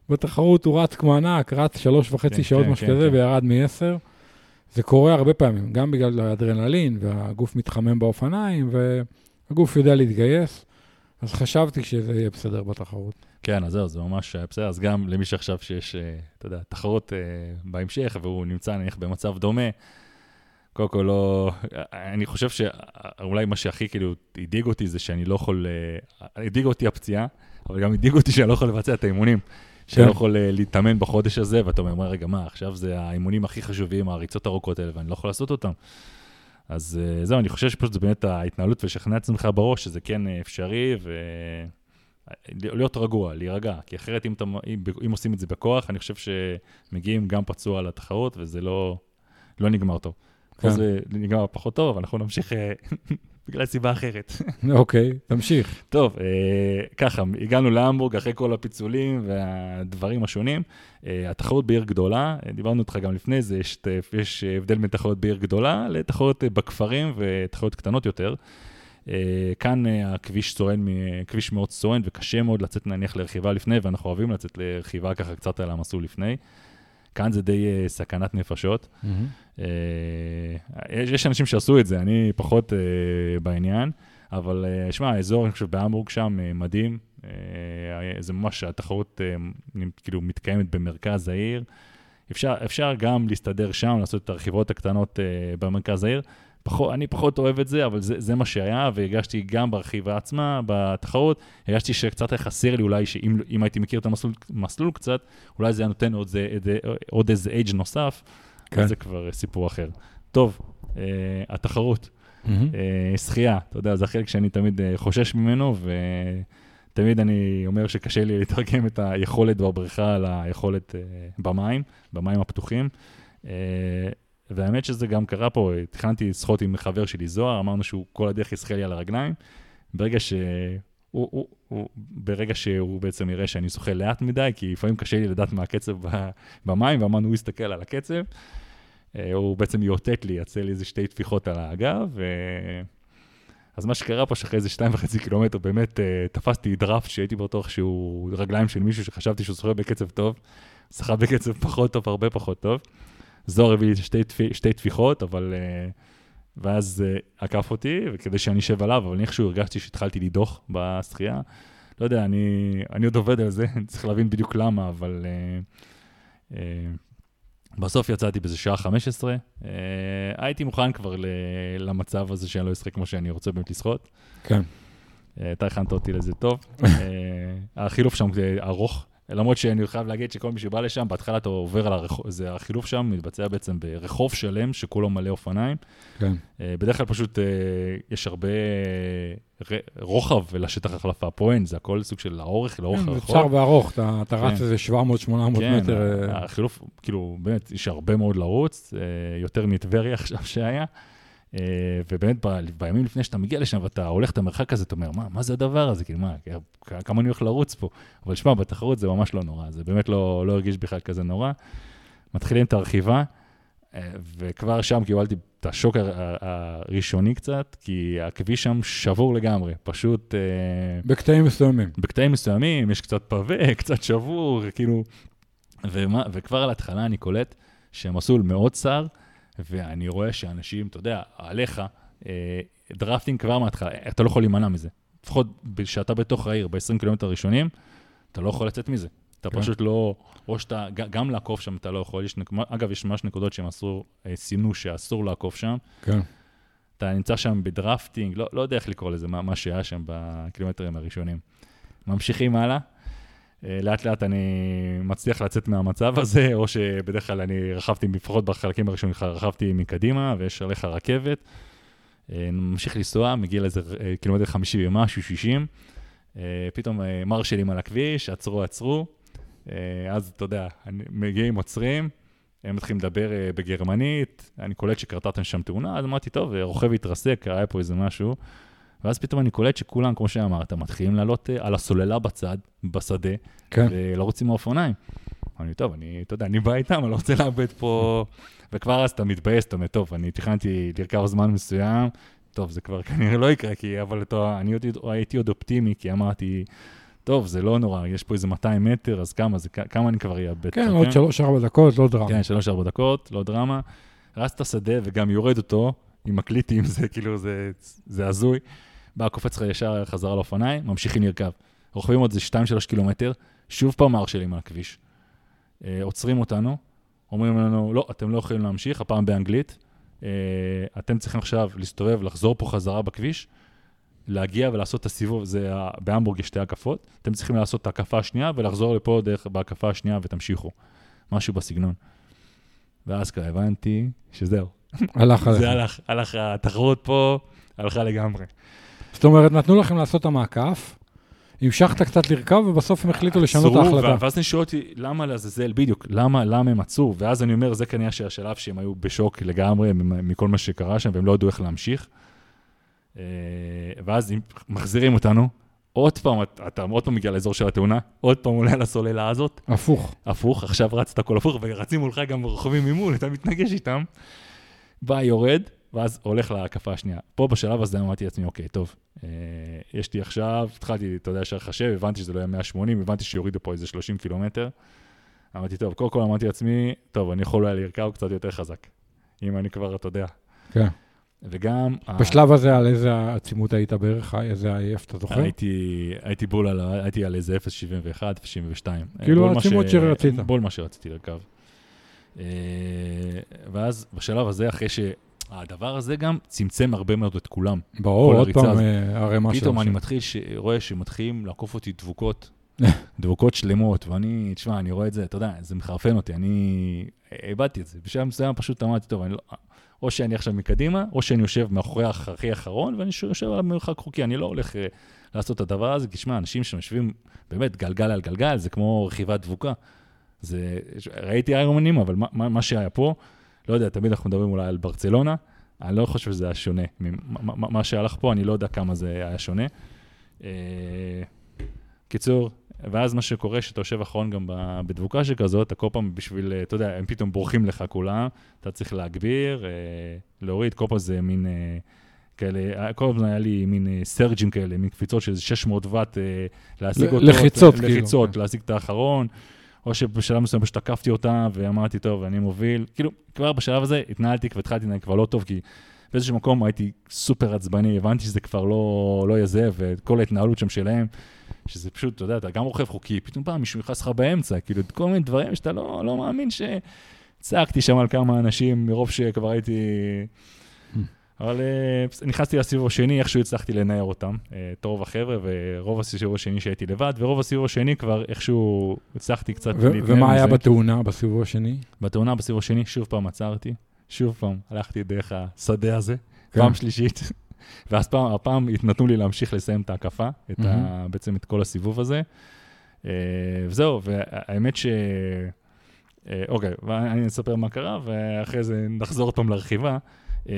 B: בתחרות הוא רץ כמו ענק, רץ שלוש וחצי
A: כן,
B: שעות,
A: כן,
B: משהו
A: כן,
B: כזה,
A: כן.
B: וירד מעשר. זה קורה הרבה פעמים, גם בגלל האדרנלין, והגוף מתחמם באופניים, והגוף יודע להתגייס. אז חשבתי שזה יהיה בסדר בתחרות.
A: כן, אז זהו, זה ממש היה בסדר. אז גם למי שעכשיו שיש, אה, אתה יודע, תחרות אה, בהמשך, והוא נמצא נניח במצב דומה, קודם כל לא... אני חושב שאולי מה שהכי כאילו הדאיג אותי זה שאני לא יכול... אה, הדאיג אותי הפציעה, אבל גם הדאיג אותי שאני לא יכול לבצע את האימונים. שאני לא יכול להתאמן בחודש הזה, ואתה אומר, רגע, מה, עכשיו זה האימונים הכי חשובים, הריצות הארוכות האלה, ואני לא יכול לעשות אותם. אז זהו, אני חושב שפשוט זה באמת ההתנהלות ולשכנע את עצמך בראש שזה כן אפשרי, ו... להיות רגוע, להירגע, כי אחרת אם, אתה, אם, אם עושים את זה בכוח, אני חושב שמגיעים גם פצוע לתחרות, וזה לא, לא נגמר טוב. כן. זה נגמר פחות טוב, אבל אנחנו נמשיך אה, בגלל סיבה אחרת.
B: אוקיי, תמשיך.
A: טוב, אה, ככה, הגענו להמבורג אחרי כל הפיצולים והדברים השונים. אה, התחרות בעיר גדולה, דיברנו איתך גם לפני זה, יש, הבדל בין תחרות בעיר גדולה לתחרות בכפרים ותחרות קטנות יותר. אה, כאן אה, הכביש סואן, כביש מאוד סואן וקשה מאוד לצאת נניח לרכיבה לפני, ואנחנו אוהבים לצאת לרכיבה ככה קצת על המסלול לפני. כאן זה די uh, סכנת נפשות. Mm-hmm. Uh, יש, יש אנשים שעשו את זה, אני פחות uh, בעניין, אבל שמע, האזור, אני חושב, בהמבורג שם מדהים. זה ממש, התחרות כאילו מתקיימת במרכז העיר. אפשר, אפשר גם להסתדר שם, לעשות את הרכיבות הקטנות uh, במרכז העיר. פחות, אני פחות אוהב את זה, אבל זה, זה מה שהיה, והרגשתי גם ברכיבה עצמה, בתחרות, הרגשתי שקצת היה חסר לי אולי, שאם הייתי מכיר את המסלול קצת, אולי זה היה נותן עוד, זה, עוד איזה אייג' נוסף, כן. זה כבר סיפור אחר. טוב, אה, התחרות, mm-hmm. אה, שחייה, אתה יודע, זה החלק שאני תמיד אה, חושש ממנו, ותמיד אני אומר שקשה לי לתרגם את היכולת בבריכה על היכולת אה, במים, במים הפתוחים. אה, והאמת שזה גם קרה פה, תכננתי לשחות עם חבר שלי, זוהר, אמרנו שהוא כל הדרך ישחה לי על הרגליים. ברגע ש... הוא, הוא, הוא, ברגע שהוא בעצם יראה שאני שוחה לאט מדי, כי לפעמים קשה לי לדעת מה הקצב במים, ואמרנו, הוא יסתכל על הקצב. אה, הוא בעצם יאותת לי, יצא לי איזה שתי טפיחות על האגב, ו... אז מה שקרה פה, שאחרי איזה שתיים וחצי קילומטר, באמת uh, תפסתי דראפט שהייתי בטוח שהוא רגליים של מישהו שחשבתי שהוא שוחה בקצב טוב, שחה בקצב פחות טוב, הרבה פחות טוב. זוהר הביא לי שתי, שתי טפיחות, אבל... Uh, ואז uh, עקף אותי, וכדי שאני אשב עליו, אבל איכשהו הרגשתי שהתחלתי לדוח בשחייה. לא יודע, אני, אני עוד עובד על זה, אני צריך להבין בדיוק למה, אבל uh, uh, בסוף יצאתי באיזה שעה 15. Uh, הייתי מוכן כבר ל, למצב הזה שאני לא אשחק כמו שאני רוצה באמת לשחות.
B: כן.
A: אתה הכנת אותי לזה טוב. החילוף שם ארוך. למרות שאני חייב להגיד שכל מי שבא לשם, בהתחלה אתה עובר על הרחוב, זה החילוף שם מתבצע בעצם ברחוב שלם שכולו מלא אופניים.
B: כן.
A: אה, בדרך כלל פשוט אה, יש הרבה רוחב לשטח החלפה. פה אין, זה הכל סוג של האורך לאורך
B: כן,
A: הרחוב.
B: זה צר וארוך, אתה, אתה רץ כן. איזה 700-800
A: כן,
B: מטר.
A: כן, החילוף, כאילו, באמת, יש הרבה מאוד לרוץ, יותר מטבריה עכשיו שהיה. אה, ובאמת, בימים לפני שאתה מגיע לשם ואתה הולך את המרחק הזה, אתה אומר, מה, מה זה הדבר הזה? כאילו, מה, כמה אני הולך לרוץ פה? אבל שמע, בתחרות זה ממש לא נורא, זה באמת לא, לא הרגיש בכלל כזה נורא. מתחילים את הרכיבה, אה, וכבר שם קיבלתי את השוק הראשוני קצת, כי הכביש שם שבור לגמרי, פשוט... אה,
B: בקטעים מסוימים.
A: בקטעים מסוימים, יש קצת פאווה, קצת שבור, כאילו... ומה, וכבר על ההתחלה אני קולט שמסלול מאוד צר, ואני רואה שאנשים, אתה יודע, עליך, אה, drafting כבר מההתחלה, אתה לא יכול להימנע מזה. לפחות כשאתה בתוך העיר, ב-20 קילומטר הראשונים, אתה לא יכול לצאת מזה. אתה כן. פשוט לא, או שאתה, גם לעקוף שם אתה לא יכול. יש, אגב, יש ממש נקודות שהם אסור, אה, סינו שאסור לעקוף שם.
B: כן.
A: אתה נמצא שם בדרפטינג, לא, לא יודע איך לקרוא לזה, מה, מה שהיה שם בקילומטרים הראשונים. ממשיכים הלאה, אה, לאט לאט אני מצליח לצאת מהמצב הזה, או שבדרך כלל אני רכבתי, לפחות בחלקים הראשונים רכבתי מקדימה, ויש עליך רכבת. אה, ממשיך לנסוע, מגיע לאיזה אה, קילומטר 50 ומשהו, 60. פתאום מרשלים על הכביש, עצרו, עצרו. אז אתה יודע, מגיעים, עוצרים, הם מתחילים לדבר בגרמנית, אני קולט שקרתה שם תאונה, אז אמרתי, טוב, רוכב התרסק, היה פה איזה משהו. ואז פתאום אני קולט שכולם, כמו שאמרת, מתחילים לעלות אה, על הסוללה בצד, בשדה, כן. ולא רוצים מהאופניים. אני, טוב, אני, אתה יודע, אני בא איתם, אני לא רוצה לאבד פה... וכבר אז אתה מתבאס, אתה אומר, טוב, אני תכננתי לרכב זמן מסוים, טוב, זה כבר כנראה לא יקרה, כי, אבל אתה, אני עוד, הייתי עוד אופטימי, כי אמרתי, טוב, זה לא נורא, יש פה איזה 200 מטר, אז כמה, זה, כמה אני כבר אאבד?
B: כן, עוד 3-4 דקות, לא דרמה.
A: כן, 3-4 דקות, לא דרמה. רץ את השדה וגם יורד אותו עם הקליטים, זה כאילו, זה, זה הזוי. בא, קופץ לך ישר חזרה לאופניים, ממשיכים לרכב. רוכבים עוד איזה 2-3 קילומטר, שוב פעם מרשלים על הכביש. אה, עוצרים אותנו, אומרים לנו, לא, אתם לא יכולים להמשיך, הפעם באנגלית. אה, אתם צריכים עכשיו להסתובב, לחזור פה חזרה בכביש, להגיע ולעשות את הסיבוב, זה, בהמבורג יש שתי הקפות, אתם צריכים לעשות את ההקפה השנייה ולחזור לפה דרך בהקפה השנייה ותמשיכו. משהו בסגנון. ואז כבר הבנתי שזהו,
B: הלך עליך.
A: זה הלך, הלך, התחרות פה הלכה לגמרי.
B: זאת אומרת, נתנו לכם לעשות את המעקף, המשכת קצת לרכב, ובסוף הם החליטו לשנות את ההחלטה.
A: ואז אני שואל אותי, למה לעזאזל, בדיוק, למה, למה הם עצרו? ואז אני אומר, זה כנראה שהשלב שהם היו בשוק לגמרי מכל מה שקרה שם, והם לא ידעו איך להמשיך. אה, ואז הם מחזירים אותנו, עוד פעם, אתה, אתה עוד פעם מגיע לאזור של התאונה, עוד פעם עולה לסוללה הזאת,
B: הפוך.
A: הפוך, עכשיו רצת הכל הפוך, ורצים מולך גם רוכבים ממול, אתה מתנגש איתם. בא, יורד, ואז הולך להקפה השנייה. פה בשלב הזה אמרתי לעצמי, אוקיי, טוב, אה, יש לי עכשיו, התחלתי, אתה יודע, ישר לחשב, הבנתי שזה לא יהיה 180, הבנתי שיורידו פה איזה 30 קילומטר. אמרתי, טוב, קודם כל אמרתי לעצמי, טוב, אני יכול אולי לרכב קצת יותר חזק. אם אני כבר, אתה יודע.
B: כן.
A: וגם... ה-
B: בשלב הזה, על איזה עצימות היית בערך? איזה עייף, אתה זוכר?
A: הייתי, הייתי בול על, ה- הייתי על איזה 0.71, 0.72.
B: כאילו
A: בול מה
B: העצימות
A: ש-
B: שרצית.
A: בול מה שרציתי לרכב. אה, ואז בשלב הזה, אחרי שהדבר הזה גם צמצם הרבה מאוד את כולם.
B: ברור, עוד פעם,
A: הזאת.
B: אה, ערימה של...
A: פתאום אני. מתחיל, ש- רואה שמתחילים לעקוף אותי דבוקות, דבוקות שלמות, ואני, תשמע, אני רואה את זה, אתה יודע, זה מחרפן אותי, אני איבדתי את זה. בשלב מסוים פשוט אמרתי, טוב, אני לא... או שאני עכשיו מקדימה, או שאני יושב מאחורי הכי אחרון, ואני יושב על מרחק חוקי, אני לא הולך אה, לעשות את הדבר הזה, כי שמע, אנשים שיושבים באמת גלגל על גלגל, זה כמו רכיבת דבוקה. זה, ראיתי איירומנים, אבל מה, מה, מה שהיה פה, לא יודע, תמיד אנחנו מדברים אולי על ברצלונה, אני לא חושב שזה היה שונה. ממה- מה, מה שהלך פה, אני לא יודע כמה זה היה שונה. אה, קיצור, ואז מה שקורה, שאתה יושב אחרון גם בדבוקה שכזאת, אתה כל פעם בשביל, אה, אתה יודע, הם פתאום בורחים לך כולם, אתה צריך להגביר, אה, להוריד, כל פעם זה מין כאלה, כל פעם היה לי מין סרג'ים כאלה, מין קפיצות של 600 ואט, אה, להשיג אותו,
B: לחיצות, כאילו,
A: לחיצות,
B: כן.
A: להשיג את האחרון, או שבשלב מסוים פשוט תקפתי אותה, ואמרתי, טוב, אני מוביל, כאילו, כבר בשלב הזה התנהלתי והתחלתי להתנהל כבר לא טוב, כי באיזשהו מקום הייתי סופר עצבני, הבנתי שזה כבר לא, לא יהיה זה, וכל ההתנהלות שם שלהם, שזה פשוט, אתה יודע, אתה גם רוכב חוקי, פתאום פעם מישהו נכנס לך באמצע, כאילו, כל מיני דברים שאתה לא, לא מאמין ש... צעקתי שם על כמה אנשים, מרוב שכבר הייתי... אבל אה, בס- נכנסתי לסיבוב השני, איכשהו הצלחתי לנער אותם, אה, את רוב החבר'ה, ורוב הסיבוב השני שהייתי לבד, ורוב הסיבוב השני כבר איכשהו הצלחתי קצת להתנער
B: ומה היה
A: מזה.
B: בתאונה בסיבוב השני?
A: בתאונה בסיבוב השני, שוב פעם עצרתי, שוב פעם הלכתי דרך השדה הזה,
B: כן.
A: פעם שלישית, ואז פעם, הפעם נתנו לי להמשיך לסיים את ההקפה, את ה,
B: מהמם.
A: בעצם את כל הסיבוב הזה. אה, וזהו, והאמת ש... אה, אוקיי, ואני אספר מה קרה, ואחרי זה נחזור עוד פעם לרכיבה. אה,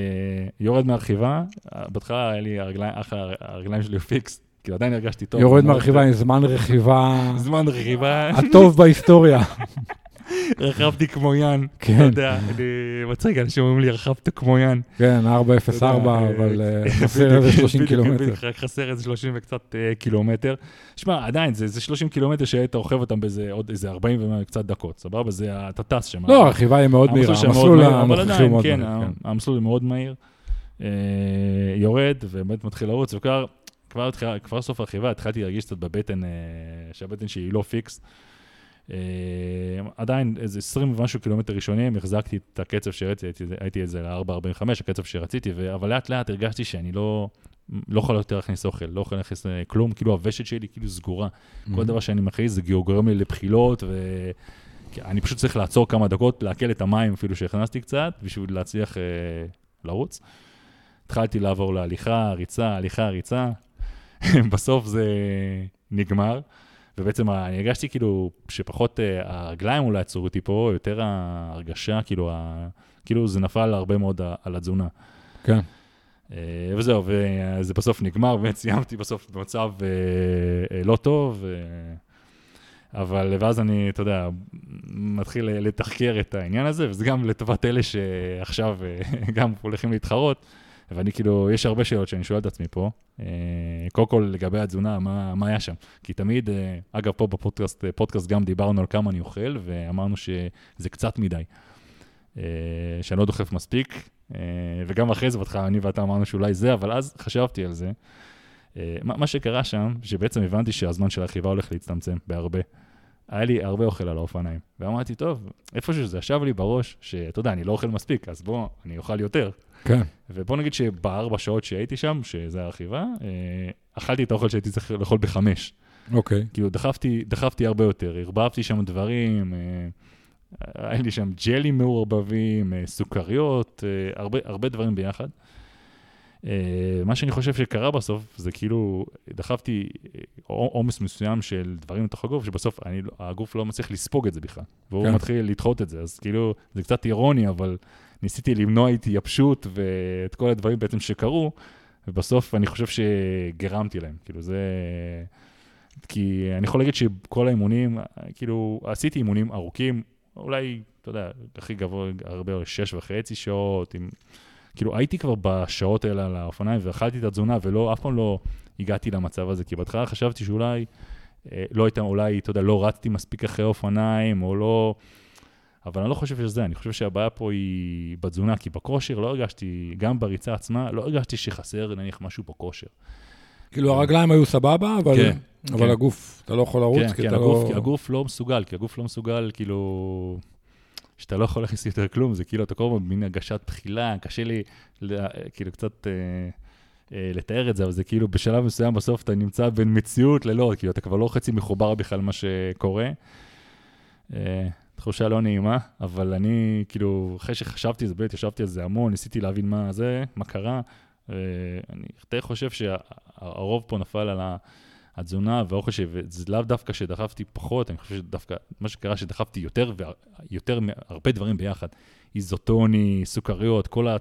A: יורד מהרכיבה, בהתחלה היה לי הרגליים, אחלה, הרגליים שלי פיקס, כאילו עדיין הרגשתי טוב.
B: יורד
A: מאוד-
B: מהרכיבה עם זמן רכיבה
A: זמן רכיבה,
B: הטוב בהיסטוריה.
A: רכבתי כמו. אתה
B: כן,
A: יודע, אני מצחיק, אנשים אומרים לי, רכבת כמו יין.
B: כן, 404,
A: אתה יודע,
B: אבל
A: אה,
B: חסר איזה 30
A: בדיוק,
B: קילומטר.
A: בדיוק, רק חסר איזה 30 וקצת אה, קילומטר. שמע, עדיין, זה זה 30 קילומטר שהיית רוכב אותם באיזה עוד איזה 40 וקצת דקות, סבבה? זה, אתה טס שם.
B: לא, הרכיבה היא מאוד מהירה, המסלול
A: מהיר, אבל
B: הנוכחי הוא מאוד
A: כן,
B: מהיר. כן.
A: המסלול מאוד מהיר. יורד, ובאמת מתחיל לרוץ, וכבר כבר כבר סוף הרכיבה התחלתי להרגיש קצת בבטן, אה, שהבטן שלי לא פיקס. אה, עדיין איזה 20 ומשהו קילומטר ראשונים, החזקתי את הקצב שרציתי, הייתי, איזה ל-4.45, הקצב שרציתי. אבל לאט לאט הרגשתי שאני לא, לא יכול יותר להכניס אוכל, לא יכול להכניס אה, כלום, כאילו הוושת שלי כאילו סגורה. כל דבר שאני מכניס זה גורם לי לבחילות, ואני פשוט צריך לעצור כמה דקות, לעכל את המים אפילו שהכנסתי קצת, בשביל להצליח אה, לרוץ. התחלתי לעבור להליכה, ריצה, הליכה, ריצה. בסוף זה נגמר, ובעצם אני הרגשתי כאילו שפחות אה, הרגליים אולי עצרו אותי פה, יותר ההרגשה, כאילו, ה, כאילו זה נפל הרבה מאוד על התזונה.
B: כן.
A: אה, וזהו, וזה בסוף נגמר, באמת סיימתי בסוף במצב אה, לא טוב, אבל ואז אני, אתה יודע, מתחיל לתחקר את העניין הזה, וזה גם לטובת אלה שעכשיו גם הולכים להתחרות, ואני כאילו, יש הרבה שאלות שאני שואל את עצמי פה. אה, קודם כל, לגבי התזונה, מה, מה היה שם? כי תמיד, אה, אגב, פה בפודקאסט פודקאסט גם דיברנו על כמה אני אוכל, ואמרנו שזה קצת מדי. אה, שאני לא דוחף מספיק, אה, וגם אחרי זה, בהתחלה אני ואתה אמרנו שאולי זה, אבל אז חשבתי על זה. אה, מה שקרה שם, שבעצם הבנתי שהזמן של הרכיבה הולך להצטמצם בהרבה. היה לי הרבה אוכל על האופניים. ואמרתי, טוב, איפשהו שזה ישב לי בראש, שאתה יודע, אני לא אוכל מספיק, אז בוא, אני אוכל יותר.
B: כן.
A: ובוא נגיד שבארבע שעות שהייתי שם, שזה הרכיבה, אה, אכלתי את האוכל שהייתי צריך לאכול בחמש.
B: אוקיי.
A: כאילו, דחפתי, דחפתי הרבה יותר, ערבבתי שם דברים, אה, היה לי שם ג'לים מעורבבים, אה, סוכריות, הרבה, הרבה דברים ביחד. מה שאני חושב שקרה בסוף, זה כאילו, דחפתי עומס מסוים של דברים לתוך הגוף, שבסוף אני, לא- הגוף לא מצליח לספוג את זה בכלל, והוא
B: כן.
A: מתחיל לדחות את זה, אז כאילו, זה קצת אירוני, אבל ניסיתי למנוע התייבשות ואת כל הדברים בעצם שקרו, ובסוף אני חושב שגרמתי להם, כאילו זה... כי אני יכול להגיד שכל האימונים, כאילו, עשיתי אימונים ארוכים, אולי, אתה יודע, הכי גבוה, הרבה, שש וחצי שעות, עם... כאילו, הייתי כבר בשעות האלה על האופניים ואכלתי את התזונה, ולא, אף פעם לא הגעתי למצב הזה, כי בהתחלה חשבתי שאולי, אה, לא הייתה, אולי, אתה יודע, לא רצתי מספיק אחרי אופניים, או לא... אבל אני לא חושב שזה, אני חושב שהבעיה פה היא בתזונה, כי בכושר לא הרגשתי, גם בריצה עצמה, לא הרגשתי שחסר נניח משהו בכושר.
B: כאילו הרגליים היו סבבה, אבל,
A: כן,
B: אבל
A: כן.
B: הגוף, אתה לא יכול לרוץ,
A: כן,
B: כי
A: כן,
B: אתה
A: הגוף,
B: לא...
A: כי הגוף לא מסוגל, כי הגוף לא מסוגל, כאילו, שאתה לא יכול להכניס יותר כלום, זה כאילו, אתה כל הזמן במין הגשת בחילה, קשה לי, כאילו, קצת אה, אה, לתאר את זה, אבל זה כאילו, בשלב מסוים בסוף אתה נמצא בין מציאות ללא, כאילו, אתה כבר לא חצי מחובר בכלל למה שקורה. תחושה לא נעימה, אבל אני, כאילו, אחרי שחשבתי על זה, באמת ישבתי על זה המון, ניסיתי להבין מה זה, מה קרה. אה, אני די חושב שהרוב פה נפל על. התזונה והאוכל, ש- וזה לאו דווקא שדחפתי פחות, אני חושב שדווקא מה שקרה שדחפתי יותר ויותר, הרבה דברים ביחד. איזוטוני, סוכריות, כל ה...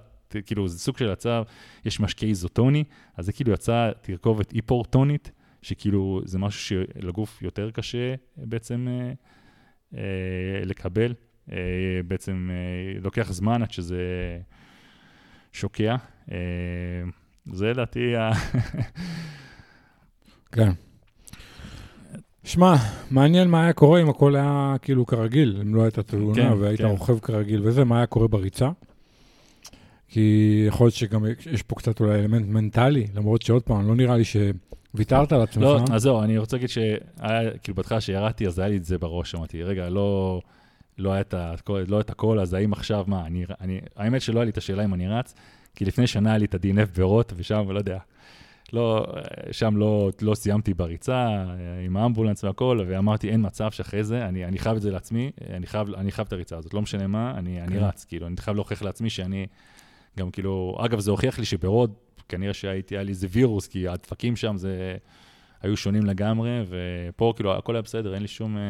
A: כאילו, זה סוג של יצא, יש משקה איזוטוני, אז זה כאילו יצא תרכובת היפורטונית, שכאילו זה משהו שלגוף יותר קשה בעצם אה, לקבל. אה, בעצם אה, לוקח זמן עד שזה שוקע. אה, זה לדעתי ה...
B: כן. שמע, מעניין מה היה קורה אם הכל היה כאילו כרגיל, אם לא הייתה תאונה
A: כן,
B: והיית
A: כן.
B: רוכב כרגיל וזה, מה היה קורה בריצה? כי יכול להיות שגם יש פה קצת אולי אלמנט מנטלי, למרות שעוד פעם, לא נראה לי שוויתרת על עצמך.
A: לא, אז זהו, אני רוצה להגיד שהיה, כאילו, בהתחלה שירדתי, אז היה לי את זה בראש, אמרתי, רגע, לא, לא היה את הכל, לא את הכל, אז האם עכשיו, מה, אני, אני, האמת שלא היה לי את השאלה אם אני רץ, כי לפני שנה היה לי את ה-DNF בארות, ושם, לא יודע, לא, שם לא, לא סיימתי בריצה, עם האמבולנס והכל, ואמרתי, אין מצב שאחרי זה, אני, אני חייב את זה לעצמי, אני חייב, אני חייב את הריצה הזאת, לא משנה מה, אני, אני
B: כן.
A: רץ, כאילו, אני חייב להוכיח לעצמי שאני, גם כאילו, אגב, זה הוכיח לי שברוד, כנראה שהייתי, היה לי איזה וירוס, כי הדפקים שם זה, היו שונים לגמרי, ופה כאילו הכל היה בסדר, אין לי שום, אה,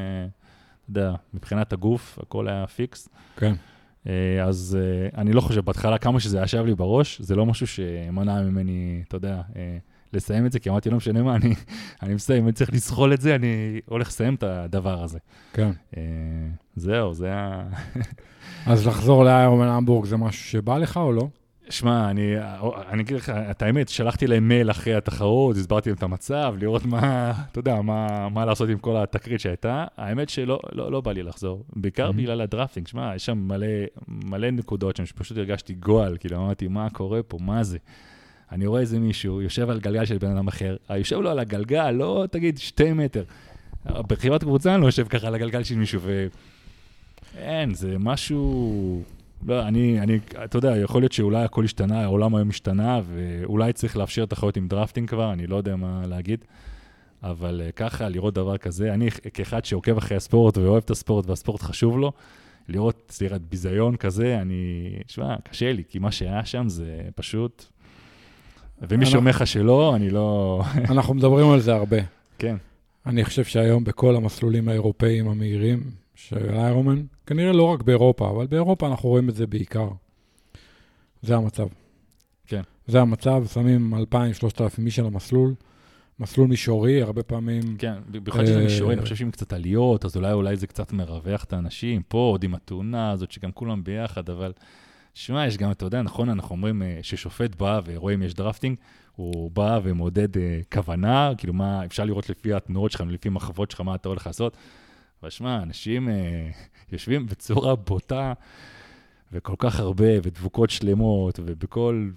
A: אתה יודע, מבחינת הגוף, הכל היה פיקס.
B: כן.
A: אה, אז אה, אני לא חושב, בהתחלה כמה שזה ישב לי בראש, זה לא משהו שמנע ממני, אתה יודע, לסיים את זה, כי אמרתי, לא משנה מה, אני, אני מסיים, אני צריך לסחול את זה, אני הולך לסיים את הדבר הזה.
B: כן.
A: זהו, זה היה...
B: אז לחזור לאיירומן המבורג זה משהו שבא לך או לא?
A: שמע, אני, אני אגיד לך את האמת, שלחתי להם מייל אחרי התחרות, הסברתי להם את המצב, לראות מה, אתה יודע, מה, מה לעשות עם כל התקרית שהייתה. האמת שלא לא, לא בא לי לחזור, בעיקר
B: Mhm.
A: בגלל הדרפטינג. שמע, יש שם מלא, מלא נקודות שם שפשוט הרגשתי גועל, כאילו אמרתי, מה קורה פה, מה זה? אני רואה איזה מישהו, יושב על גלגל של בן אדם אחר, יושב לו על הגלגל, לא תגיד שתי מטר. ברכיבת קבוצה אני לא יושב ככה על הגלגל של מישהו, ואין, זה משהו... לא, אני, אני, אתה יודע, יכול להיות שאולי הכל השתנה, העולם היום השתנה, ואולי צריך לאפשר תחרות עם דרפטינג כבר, אני לא יודע מה להגיד. אבל אה, ככה, לראות דבר כזה, אני כאחד שעוקב אחרי הספורט ואוהב את הספורט והספורט חשוב לו, לראות סרט ביזיון כזה, אני, שמע, קשה לי, כי מה שהיה שם זה פשוט... ומי שאומר לך שלא, אני לא...
B: אנחנו מדברים על זה הרבה.
A: כן,
B: אני חושב שהיום בכל המסלולים האירופאיים המהירים של איירומן, כנראה לא רק באירופה, אבל באירופה אנחנו רואים את זה בעיקר. זה המצב.
A: כן.
B: זה המצב, שמים 2,000-3,000 איש על המסלול, מסלול מישורי, הרבה פעמים...
A: כן, במיוחד שזה
B: אה,
A: מישורי, אני חושב שעם קצת עליות, אז אולי אולי זה קצת מרווח את האנשים, פה עוד עם התאונה הזאת, שגם כולם ביחד, אבל... שמע, יש גם, אתה יודע, נכון, אנחנו אומרים אה, ששופט בא ורואה אם יש דרפטינג, הוא בא ומודד אה, כוונה, כאילו מה, אפשר לראות לפי התנועות שלך, לפי המחוות שלך, מה אתה הולך לעשות. אבל שמע, אנשים אה, יושבים בצורה בוטה, וכל כך הרבה, ודבוקות שלמות, ובכל...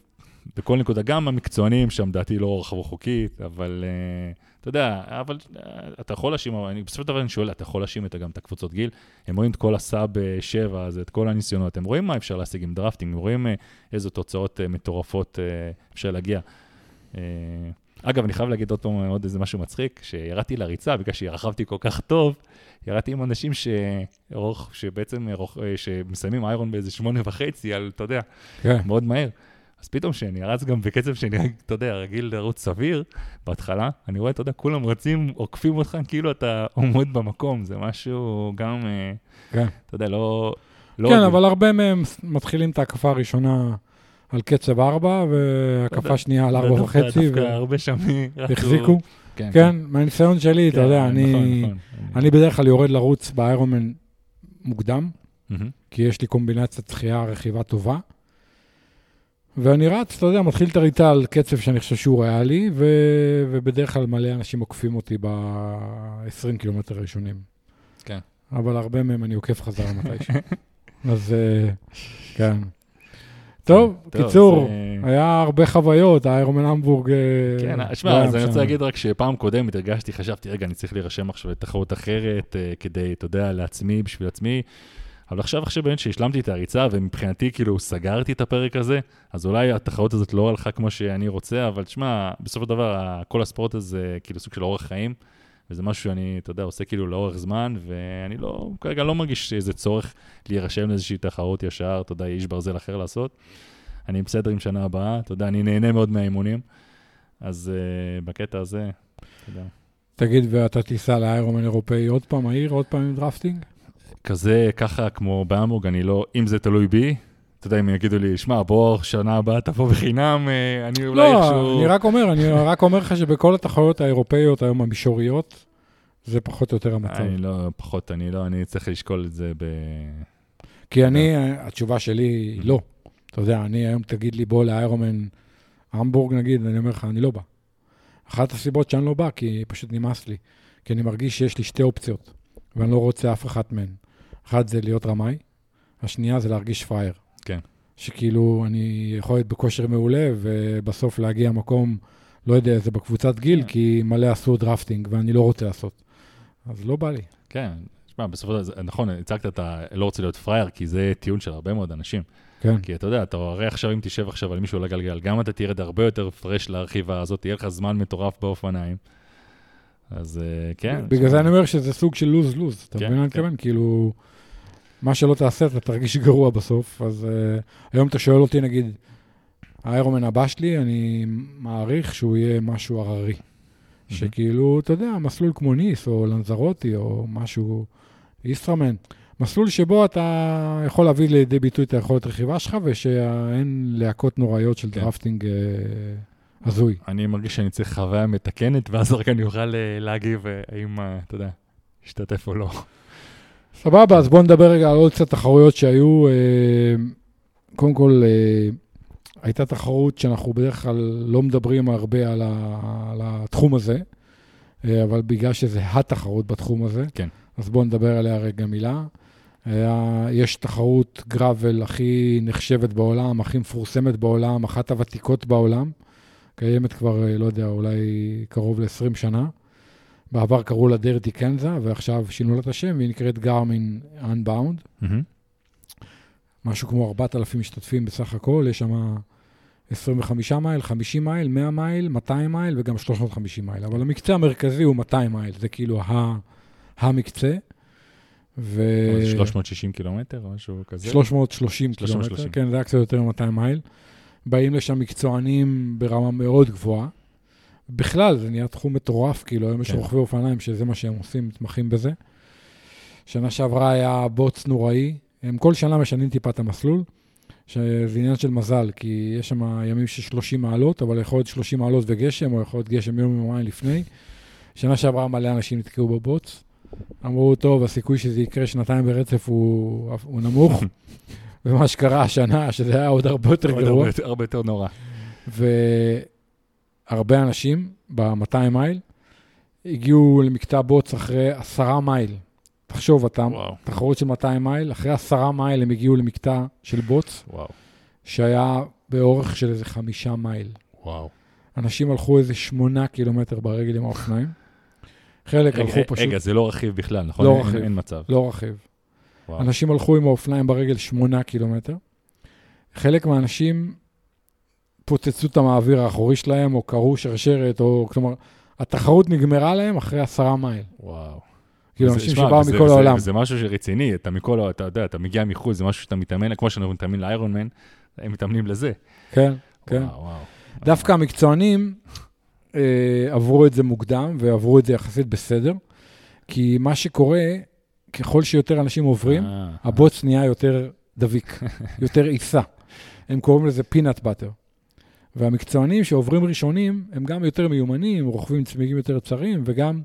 A: בכל נקודה, גם המקצוענים שם, דעתי לא רכבו חוקית, אבל אה, אתה יודע, אבל אה, אתה יכול להאשים, בסופו של דבר אני שואל, אתה יכול להאשים גם את הקבוצות גיל? הם רואים את כל ה sub 7, אז את כל הניסיונות, הם רואים מה אפשר להשיג עם drafting, הם רואים אה, איזה תוצאות אה, מטורפות אה, אפשר להגיע. אה, אגב, אני חייב להגיד עוד פעם עוד איזה משהו מצחיק, שירדתי לריצה, בגלל שרכבתי כל כך טוב, ירדתי עם אנשים ש... רוח- שבעצם רוח- אה, שמסיימים Iron באיזה שמונה וחצי, על, אתה יודע,
B: כן.
A: מאוד מהר. אז פתאום שאני רץ גם בקצב שאני, אתה יודע, רגיל לרוץ סביר, בהתחלה, אני רואה, אתה יודע, כולם רצים, עוקפים אותך כאילו אתה עומד במקום, זה משהו גם, אה,
B: כן.
A: אתה יודע, לא... לא
B: כן,
A: הוגן.
B: אבל הרבה מהם מתחילים את ההקפה הראשונה על קצב 4, והקפה שנייה על 4
A: דווקא-
B: וחצי,
A: דווקא הרבה שם רצו-
B: והחזיקו.
A: כן,
B: כן, מהניסיון שלי, אתה
A: כן,
B: יודע,
A: נכון,
B: אני
A: נכון.
B: אני בדרך כלל יורד לרוץ באיירומן מוקדם. כי יש לי קומבינציית שחייה רכיבה טובה. ואני רץ, אתה יודע, מתחיל את הריצה על קצב שאני חושב שהוא ריאלי, ו... ובדרך כלל מלא אנשים עוקפים אותי ב-20 קילומטר הראשונים.
A: כן.
B: אבל הרבה מהם אני עוקף חזרה מתישהו. אז אה, כן. טוב,
A: טוב,
B: קיצור,
A: זה-
B: היה הרבה חוויות, האיירומן המבורג... אה,
A: כן,
B: לא
A: שמע,
B: היה
A: אז אני. רוצה להגיד רק שפעם קודמת הרגשתי, חשבתי, רגע, אני צריך להירשם עכשיו לתחרות אחרת, אה, כדי, אתה יודע, לעצמי, בשביל עצמי. אבל עכשיו, עכשיו באמת שהשלמתי את הריצה, ומבחינתי, כאילו, סגרתי את הפרק הזה, אז אולי התחרות הזאת לא הלכה כמו שאני רוצה, אבל תשמע, בסופו של דבר, כל הספורט הזה, כאילו, סוג של אורח חיים, וזה משהו שאני, אתה יודע, עושה כאילו לאורך זמן, ואני לא, כרגע לא מרגיש איזה צורך להירשם לאיזושהי תחרות ישר, אתה יודע, איש ברזל אחר לעשות. אני בסדר עם שנה הבאה, אתה יודע, אני נהנה מאוד מהאימונים. אז אה, בקטע הזה, אתה יודע,
B: תגיד, ואתה תיסע ל Ironman אירופאי עוד פעם, מהיר, עוד פעם עם drafting?
A: כזה, ככה כמו בהמבורג, אני לא, אם זה תלוי בי, אתה יודע, אם יגידו לי, שמע, בוא, שנה הבאה תבוא בחינם, אה, אני אולי
B: לא,
A: איכשהו...
B: אני רק אומר, אני רק אומר לך שבכל התחרויות האירופאיות היום המישוריות, זה פחות או יותר המצב.
A: אני לא, פחות, אני לא, אני צריך לשקול את זה ב...
B: כי אני, התשובה שלי היא לא. אתה יודע, אני היום תגיד לי בוא לאיירומן המבורג נגיד, אני אומר לך, אני לא בא. אחת הסיבות שאני לא בא, כי פשוט נמאס לי. כי אני מרגיש שיש לי שתי אופציות, ואני לא רוצה אף אחת מהן. אחת זה להיות רמאי, השנייה זה להרגיש פראייר.
A: כן.
B: שכאילו, אני יכול להיות בכושר מעולה, ובסוף להגיע מקום, לא יודע, זה בקבוצת גיל,
A: כן.
B: כי מלא עשו drafting, ואני לא רוצה לעשות. אז לא בא לי.
A: כן, שמע, בסופו של דבר, נכון, הצגת את ה... לא רוצה להיות פראייר, כי זה טיעון של הרבה מאוד אנשים.
B: כן.
A: כי אתה יודע, אתה הרי עכשיו, אם תשב עכשיו על מישהו על הגלגל, גם אתה תרד הרבה יותר fresh לרכיבה הזאת, יהיה לך זמן מטורף באופניים. אז אה, כן.
B: בגלל זה אני אומר שזה סוג של lose-lose, אתה
A: כן,
B: מבין מה אני
A: כן.
B: מתכוון? כאילו, מה שלא תעשה, אתה תרגיש גרוע בסוף. אז אה, היום אתה שואל אותי, נגיד, ה Ironman הבא שלי, אני מעריך שהוא יהיה משהו הררי. שכאילו, אתה יודע, מסלול כמו ניס, או לנזרוטה, או משהו, ישראמן. מסלול שבו אתה יכול להביא לידי ביטוי את היכולת רכיבה שלך, ושאין להקות נוראיות של
A: כן.
B: drafting אה, הזוי.
A: אני מרגיש שאני צריך חוויה מתקנת, ואז רק אני אוכל אה, להגיב האם, אתה יודע, השתתף או לא.
B: סבבה, אז בואו נדבר רגע על עוד קצת תחרויות שהיו. אה, קודם כל, אה, הייתה תחרות שאנחנו בדרך כלל לא מדברים הרבה על, ה, על התחום הזה, אה, אבל בגלל שזה התחרות בתחום הזה,
A: כן.
B: אז בואו נדבר עליה רגע מילה. היה, יש תחרות גראבל הכי נחשבת בעולם, הכי מפורסמת בעולם, אחת הוותיקות בעולם. קיימת כבר, לא יודע, אולי קרוב ל-20 שנה. בעבר קראו לה Dirty Kanza, ועכשיו שינו לה את השם, והיא נקראת Garmin
A: Unbound.
B: משהו כמו 4,000 משתתפים בסך הכל, יש שם 25 מייל, 50 מייל, 100 מייל, 200 מייל וגם 350 מייל. אבל המקצה המרכזי הוא 200 מייל, זה כאילו ה, המקצה. ו...
A: 360 קילומטר או משהו כזה?
B: 330 קילומטר,
A: 330.
B: כן, זה היה קצת יותר מ-200 מייל. באים לשם מקצוענים ברמה מאוד גבוהה. בכלל, זה נהיה תחום מטורף, כאילו, היום יש
A: כן.
B: רוכבי אופניים שזה מה שהם עושים, מתמחים בזה. שנה שעברה היה בוץ נוראי, הם כל שנה משנים טיפה את המסלול, שזה עניין של מזל, כי יש שם ימים של 30 מעלות, אבל יכול להיות 30 מעלות וגשם, או יכול להיות גשם יום יומיים לפני. שנה שעברה מלא אנשים נתקעו בבוץ. אמרו, טוב, הסיכוי שזה יקרה שנתיים ברצף הוא, הוא נמוך. ומה שקרה השנה, שזה היה עוד הרבה יותר
A: עוד
B: גרוע.
A: הרבה יותר- הרבה יותר נורא.
B: והרבה אנשים ב-200 מייל הגיעו למקטע בוץ אחרי עשרה מייל. תחשוב, אתה,
A: וואו,
B: תחרות של 200 מייל, אחרי עשרה מייל הם הגיעו למקטע של בוץ,
A: וואו.
B: שהיה באורך של איזה חמישה מייל.
A: וואו.
B: אנשים הלכו איזה שמונה קילומטר ברגל עם האופניים. חלק
A: רגע,
B: הלכו פשוט,
A: רגע, זה לא רכיב בכלל, נכון?
B: לא
A: אין-
B: רכיב.
A: אין מצב.
B: לא רכיב.
A: וואו.
B: אנשים הלכו עם האופניים ברגל שמונה קילומטר. חלק מהאנשים פוצצו את המעביר האחורי שלהם, או קרעו שרשרת, או כלומר, התחרות נגמרה להם אחרי עשרה מייל.
A: וואו.
B: כאילו, אנשים שבאו מכל
A: וזה-
B: העולם.
A: זה משהו שרציני, אתה מכל, אתה יודע, אתה מגיע מחו"ל, זה משהו שאתה מתאמן, כמו שאנחנו מתאמנים לאיירון מן, הם מתאמנים לזה.
B: כן, כן.
A: וואו, וואו.
B: דווקא המקצוענים אה, עברו את זה מוקדם, ועברו את זה יחסית בסדר, כי מה שקורה, ככל שיותר אנשים עוברים,
A: אה,
B: הבוץ נהיה יותר דביק, יותר עיסה. הם קוראים לזה פינאט באטר. והמקצוענים שעוברים ראשונים, הם גם יותר מיומנים, רוכבים צמיגים יותר צרים, וגם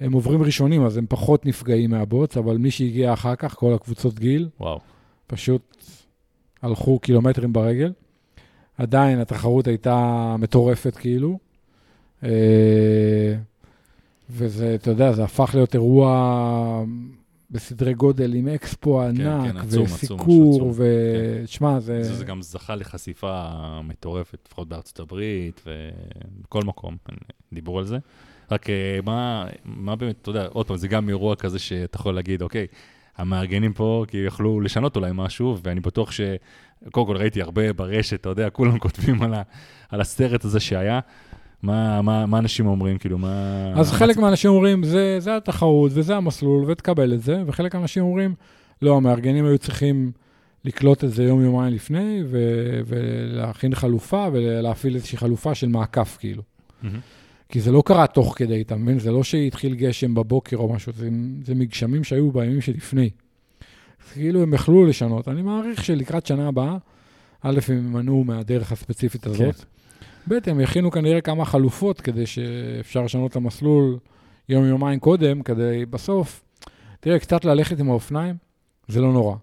B: הם עוברים ראשונים, אז הם פחות נפגעים מהבוץ, אבל מי שהגיע אחר כך, כל הקבוצות גיל,
A: וואו.
B: פשוט הלכו קילומטרים ברגל. עדיין התחרות הייתה מטורפת כאילו. אה, וזה, אתה יודע, זה הפך להיות אירוע בסדרי גודל עם אקספו ענק,
A: כן, עצום, עצום,
B: וסיקור,
A: עצום.
B: ותשמע, זה...
A: זה, זה גם זכה לחשיפה מטורפת, לפחות בארצות הברית ובכל מקום, דיברו על זה. רק אה, מה, מה באמת, אתה יודע, עוד פעם, זה גם אירוע כזה שאתה יכול להגיד, אוקיי, המארגנים פה כי יכלו לשנות אולי משהו, ואני בטוח ש... קודם כל ראיתי הרבה ברשת, אתה יודע, כולם כותבים על, ה, על הסרט הזה שהיה. מה, מה, מה אנשים אומרים, כאילו, מה...
B: אז
A: מה
B: חלק מהאנשים אומרים, זה, זה התחרות וזה המסלול, ותקבל את זה, וחלק מהאנשים אומרים, לא, המארגנים היו צריכים לקלוט את זה יום-יומיים לפני, ו- ולהכין חלופה, ולהפעיל איזושהי חלופה של מעקף, כאילו.
A: מהמם.
B: כי זה לא קרה תוך כדי, אתה מבין? זה לא שהתחיל גשם בבוקר או משהו, זה, זה מגשמים שהיו בימים שלפני. כאילו הם יכלו לשנות. אני מעריך שלקראת שנה הבאה, א', הם ימנעו מהדרך הספציפית הזאת. ב', הם יכינו כנראה כמה חלופות כדי שאפשר לשנות את המסלול יום-יומיים קודם, כדי בסוף, תראה, קצת ללכת עם האופניים, זה לא נורא.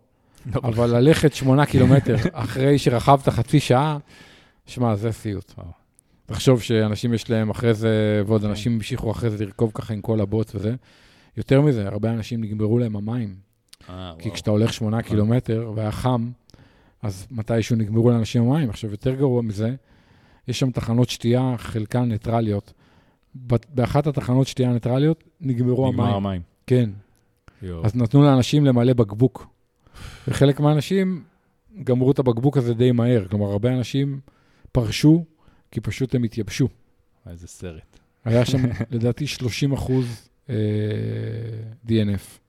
A: לא,
B: אבל ללכת שמונה קילומטר אחרי שרכבת חצי שעה, שמע, זה סיוט. תחשוב שאנשים יש להם אחרי זה, ועוד
A: כן.
B: אנשים המשיכו אחרי זה לרכוב ככה עם כל הבוץ וזה. יותר מזה, הרבה אנשים נגמרו להם המים.
A: אה,
B: כי
A: וואו.
B: כשאתה הולך שמונה קילומטר והיה חם, אז מתישהו נגמרו לאנשים המים. עכשיו, יותר גרוע מזה, יש שם תחנות שתייה, חלקן ניטרליות. באחת התחנות שתייה הניטרליות נגמרו
A: נגמר
B: המים.
A: המים.
B: כן.
A: יואו.
B: אז נתנו לאנשים למלא בקבוק. וחלק מהאנשים גמרו את הבקבוק הזה די מהר. כלומר, הרבה אנשים פרשו, כי פשוט הם התייבשו.
A: איזה סרט.
B: היה שם, לדעתי, 30 אחוז אה, DNF.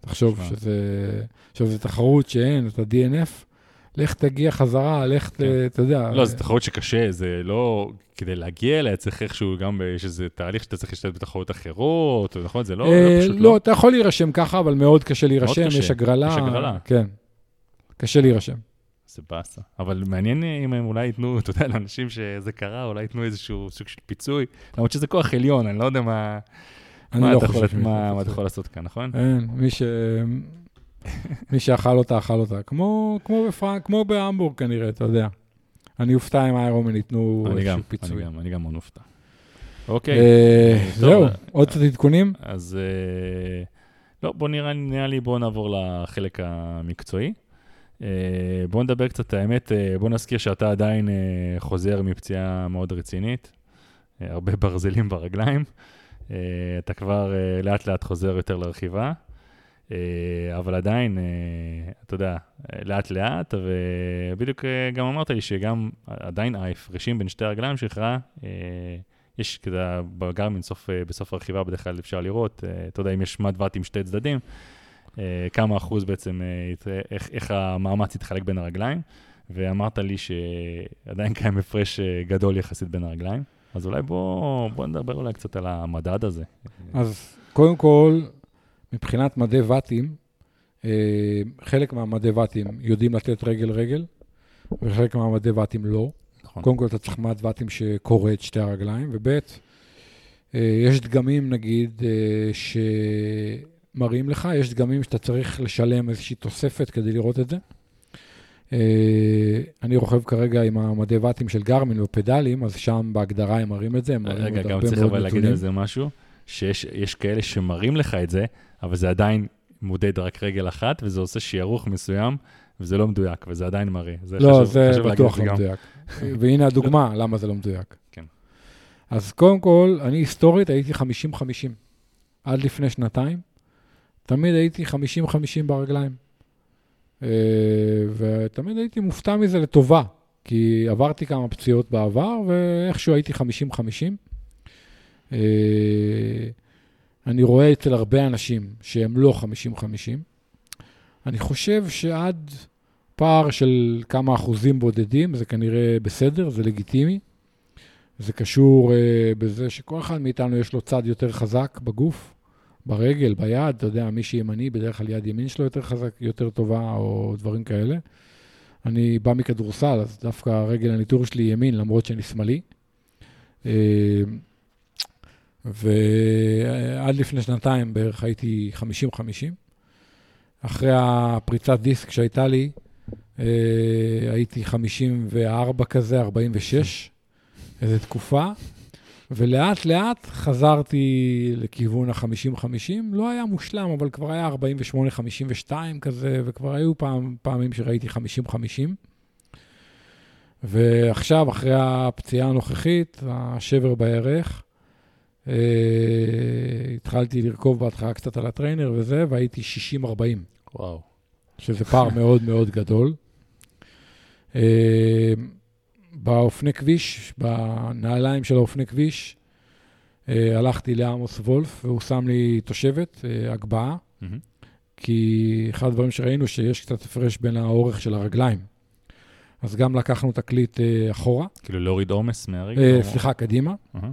B: תחשוב. שזה... עכשיו, זו תחרות שאין, את ה-DNF, לך תגיע חזרה, לך,
A: כן.
B: אתה יודע.
A: לא, זו תחרות שקשה, זה לא... כדי להגיע אליה צריך איכשהו גם, ב- יש איזה תהליך שאתה צריך להשתתף בתחרויות אחרות, נכון? זה לא,
B: אה,
A: לא פשוט
B: לא, אתה יכול להירשם ככה, אבל מאוד קשה להירשם,
A: קשה.
B: יש הגרלה.
A: יש הגרלה.
B: כן. קשה להירשם.
A: זה באסה. אבל מעניין אם הם אולי ייתנו, אתה יודע, לאנשים שזה קרה, אולי ייתנו איזשהו סוג של פיצוי. למרות שזה כוח עליון, אני לא יודע מה,
B: אני
A: מה,
B: לא
A: אתה,
B: חושב
A: מה, מה אתה. יכול לעשות כאן, נכון?
B: אין, מי ש... מי שאכל אותה, אכל אותה. כמו, כמו, בפרנק, כמו בהמבורג כנראה, אתה יודע. אני אופתע אם איירומן ייתנו
A: אני
B: איזשהו פיצוי.
A: אני גם, אני גם מאוד מופתע. אוקיי,
B: אה, זהו,
A: אה,
B: עוד קצת עדכונים?
A: אז אה, לא, בוא נראה, נראה לי, בוא נעבור לחלק המקצועי. בוא נדבר קצת, האמת, בוא נזכיר שאתה עדיין חוזר מפציעה מאוד רצינית, הרבה ברזלים ברגליים. אתה כבר לאט לאט חוזר יותר לרכיבה, אבל עדיין, אה, אתה יודע, אה, לאט לאט, ובדיוק אה, גם אמרת לי שגם עדיין ההפרשים בין שתי הרגליים שלך, אה, יש כזה, בגרמין סוף, אה, בסוף הרכיבה בדרך כלל אפשר לראות, אה, אתה יודע, אם יש מד עם שתי צדדים, אה, כמה אחוז בעצם, אה, איך, איך המאמץ יתחלק בין הרגליים, ואמרת לי שעדיין קיים הפרש אה, גדול יחסית בין הרגליים, אז אולי בוא, בוא נדבר אולי קצת על המדד הזה.
B: אז קודם כל, מבחינת מדי ואטים, אה, חלק מהמדי ואטים יודעים לתת רגל-רגל, וחלק מהמדי ואטים לא.
A: נכון.
B: קודם כל, אתה צריך מד ואטים שקורא את שתי הרגליים, וב' אה, יש דגמים, נגיד, אה, שמראים לך, יש דגמים שאתה צריך לשלם איזושהי תוספת כדי לראות את זה. אני רוכב כרגע עם המדי ואטים של גרמין ופדלים, אז שם בהגדרה הם מראים את זה, הם מראים
A: רגע,
B: עוד
A: גם
B: הרבה
A: צריך
B: מאוד
A: אבל להגיד
B: נתונים.
A: על זה משהו, שיש יש כאלה שמראים לך את זה, אבל זה עדיין מודד רק רגל אחת, וזה עושה שערוך מסוים וזה לא מדויק, וזה עדיין מראה. זה
B: לא,
A: חשוב-
B: זה
A: חשוב
B: בטוח לא
A: גם.
B: מדויק. והנה הדוגמה למה זה לא מדויק.
A: כן.
B: אז קודם כל, אני היסטורית הייתי 50-50. עד לפני שנתיים, תמיד הייתי 50-50 ברגליים. אה, ותמיד הייתי מופתע מזה לטובה, כי עברתי כמה פציעות בעבר, ואיכשהו הייתי 50-50. אה, אני רואה אצל הרבה אנשים שהם לא 50-50. אני חושב שעד פער של כמה אחוזים בודדים, זה כנראה בסדר, זה לגיטימי. זה קשור uh, בזה שכל אחד מאיתנו יש לו צד יותר חזק בגוף, ברגל, ביד, אתה יודע, מי שימני, בדרך כלל יד ימין שלו יותר חזק, יותר טובה, או דברים כאלה. אני בא מכדורסל, אז דווקא הרגל הניטור שלי ימין, למרות שאני שמאלי. אה, ועד לפני שנתיים בערך הייתי 50-50. אחרי הפריצת דיסק שהייתה לי, אה, הייתי 54 כזה, 46, איזו תקופה, ולאט לאט חזרתי לכיוון ה-50-50. לא היה מושלם, אבל כבר היה 48-52 כזה, וכבר היו פעם, פעמים שראיתי 50-50. ועכשיו, אחרי הפציעה הנוכחית, השבר בירך, אה, התחלתי לרכוב בהתחלה קצת על הטריינר וזה, והייתי 60-40.
A: וואו.
B: שזה פער מאוד מאוד גדול. אה, באופני כביש, בנעליים של האופני כביש, אה, הלכתי לעמוס וולף, והוא שם לי תושבת, אה, הגבהה,
A: מהמם.
B: כי אחד הדברים שראינו, שיש קצת הפרש בין האורך של הרגליים. אז גם לקחנו תקליט אה, אחורה,
A: כאילו להוריד עומס מהרגל? או-
B: סליחה, קדימה,
A: אהה.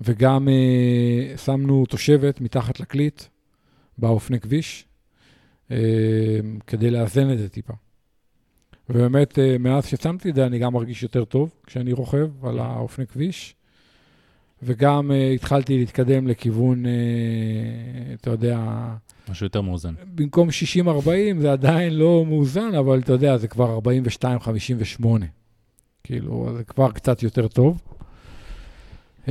B: וגם אה, שמנו תושבת מתחת לקליט באופני כביש, אה, כדי לאזן את זה טיפה. ובאמת, אה, מאז ששמתי את זה, אני גם מרגיש יותר טוב כשאני רוכב על האופני כביש, וגם אה, התחלתי להתקדם לכיוון, אה, אתה יודע,
A: משהו יותר מאוזן.
B: במקום 60-40 זה עדיין לא מאוזן, אבל אתה יודע, זה כבר 42-58. כאילו, זה כבר קצת יותר טוב. Uh,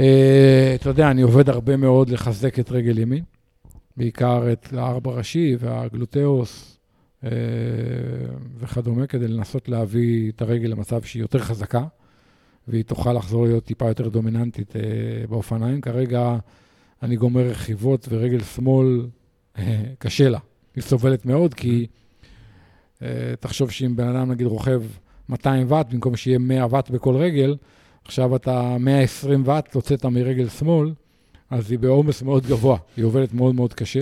B: אתה יודע, אני עובד הרבה מאוד לחזק את רגל ימין, בעיקר את הארבע ראשי והגלוטאוס uh, וכדומה, כדי לנסות להביא את הרגל למצב שהיא יותר חזקה, והיא תוכל לחזור להיות טיפה יותר דומיננטית uh, באופניים. כרגע אני גומר רכיבות ורגל שמאל אה, קשה לה. היא סובלת מאוד, כי אה, תחשוב שאם בן אדם, נגיד, רוכב 200 ואט, במקום שיהיה 100 ואט בכל רגל, עכשיו אתה 120 ואט הוצאת מרגל שמאל, אז היא בעומס מאוד גבוה, היא עובדת מאוד מאוד קשה.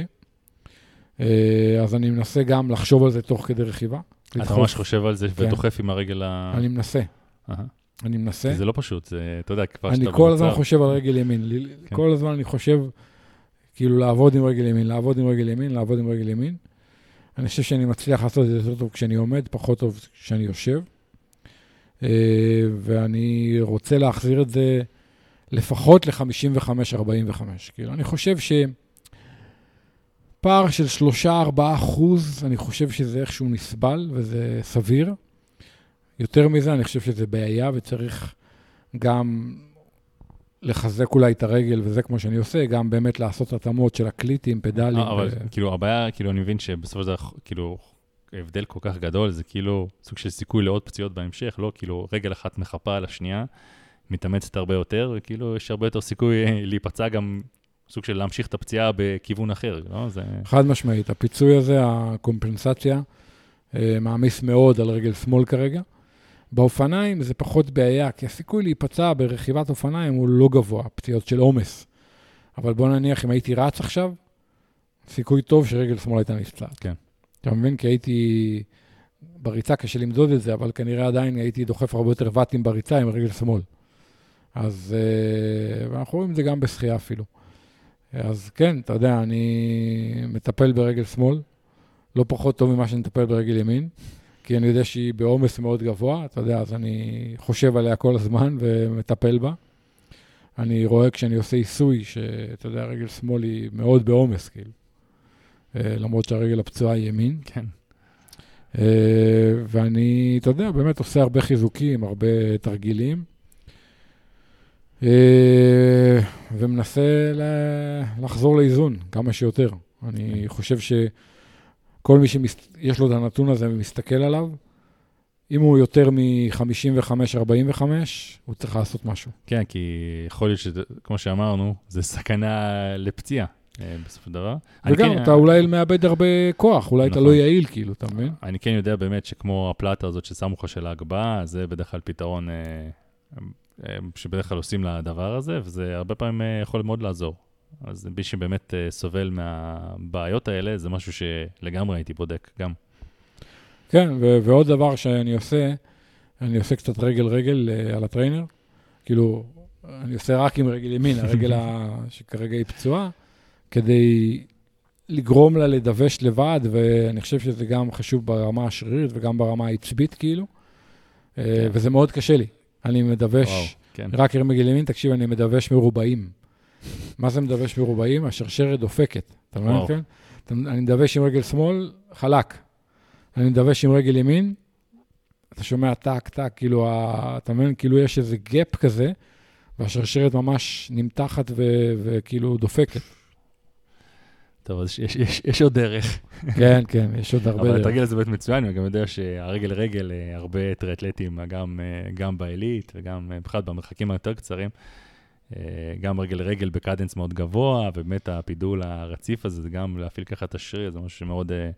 B: אה, אז אני מנסה גם לחשוב על זה תוך כדי רכיבה.
A: אתה. ממש חושב על זה
B: כן.
A: ודוחף עם הרגל ה...
B: אני מנסה. אני מנסה.
A: זה לא פשוט, זה, אתה יודע, כבר
B: אני
A: שאתה
B: כל הזמן
A: במצב-
B: חושב על רגל ימין.
A: כן.
B: כל הזמן אני חושב, כאילו, לעבוד עם רגל ימין, לעבוד עם רגל ימין, לעבוד עם רגל ימין. אני חושב שאני מצליח לעשות את זה יותר טוב כשאני עומד, פחות טוב כשאני יושב. אה, ואני רוצה להחזיר את זה לפחות ל-55-45. כאילו, אני חושב שפער של 3-4 אחוז, אני חושב שזה איכשהו נסבל וזה סביר. יותר מזה, אני חושב שזה בעיה וצריך גם לחזק אולי את הרגל, וזה כמו שאני עושה, גם באמת לעשות התאמות של הקליטים, פדלים.
A: אה, אבל
B: ו...
A: כאילו, הבעיה, כאילו, אני מבין שבסופו של דבר, כאילו, הבדל כל כך גדול, זה כאילו סוג של סיכוי לעוד פציעות בהמשך, לא כאילו רגל אחת מחפה על השנייה, מתאמצת הרבה יותר, וכאילו יש הרבה יותר סיכוי אה, להיפצע גם, סוג של להמשיך את הפציעה בכיוון אחר, לא? זה...
B: חד משמעית, הפיצוי הזה, הקומפנסציה, אה, מעמיס מאוד על רגל שמאל כרגע. באופניים זה פחות בעיה, כי הסיכוי להיפצע ברכיבת אופניים הוא לא גבוה, פציעות של עומס. אבל בוא נניח, אם הייתי רץ עכשיו, סיכוי טוב שרגל שמאל הייתה נפצעת.
A: כן.
B: אתה מבין? כי הייתי... בריצה קשה למדוד את זה, אבל כנראה עדיין הייתי דוחף הרבה יותר ואטים בריצה עם רגל שמאל. אז אה, ואנחנו רואים את זה גם בשחייה אפילו. אז כן, אתה יודע, אני מטפל ברגל שמאל, לא פחות טוב ממה שאני מטפל ברגל ימין, כי אני יודע שהיא בעומס מאוד גבוה, אתה יודע, אז אני חושב עליה כל הזמן ומטפל בה. אני רואה כשאני עושה עיסוי, שאתה יודע, רגל שמאל היא מאוד בעומס, כאילו. אה, למרות שהרגל הפצועה היא ימין.
A: כן.
B: אה, ואני, אתה יודע, באמת עושה הרבה חיזוקים, הרבה תרגילים, אה, ומנסה לחזור לאיזון כמה שיותר. אני חושב כל מי שיש לו את הנתון הזה ומסתכל עליו, אם הוא יותר מ-55-45, הוא צריך לעשות משהו.
A: כן, כי יכול להיות שכמו שאמרנו, זה סכנה לפציעה. אה, בסופו של דבר.
B: וגם,
A: כן,
B: אתה אולי מאבד הרבה כוח, אולי אתה
A: נכון.
B: לא יעיל, כאילו, אתה מבין?
A: אני כן יודע באמת שכמו הפלטה הזאת ששמו לך של ההגבהה, זה בדרך כלל פתרון אה, אה, שבדרך כלל עושים לדבר הזה, וזה הרבה פעמים יכול מאוד לעזור. אז מי שבאמת סובל מהבעיות האלה, זה משהו שלגמרי הייתי בודק גם.
B: כן, ו- ועוד דבר שאני עושה, אני עושה קצת רגל-רגל על הטריינר. כאילו, אני עושה רק עם רגל ימין, הרגל ה- שכרגע היא פצועה, כדי לגרום לה לדווש לבד, ואני חושב שזה גם חשוב ברמה השרירית וגם ברמה העצבית, כאילו. אה,
A: כן.
B: וזה מאוד קשה לי. אני מדווש
A: וואו, כן.
B: רק עם רגל ימין, תקשיב, אני מדווש מרובעים. מה זה מדווש מרובעים? השרשרת דופקת. אתה מבין? כן? אני מדווש עם רגל שמאל, חלק. אני מדווש עם רגל ימין, אתה שומע טק, טק, כאילו, אתה מבין? כאילו יש איזה gap כזה, והשרשרת ממש נמתחת וכאילו דופקת.
A: טוב, אז יש, יש, יש עוד דרך.
B: כן, כן, יש עוד הרבה
A: אבל
B: דרך.
A: התרגיל הזה באמת מצוין, ואני גם יודע שהרגל רגל, אה, הרבה טריאטלטים, גם, אה, גם בעילית וגם אה, בכלל במרחקים היותר קצרים, אה, גם רגל רגל בקדנס מאוד גבוה, ובאמת הפידול הרציף הזה, זה גם להפעיל ככה את השריר, זה משהו שמאוד אה,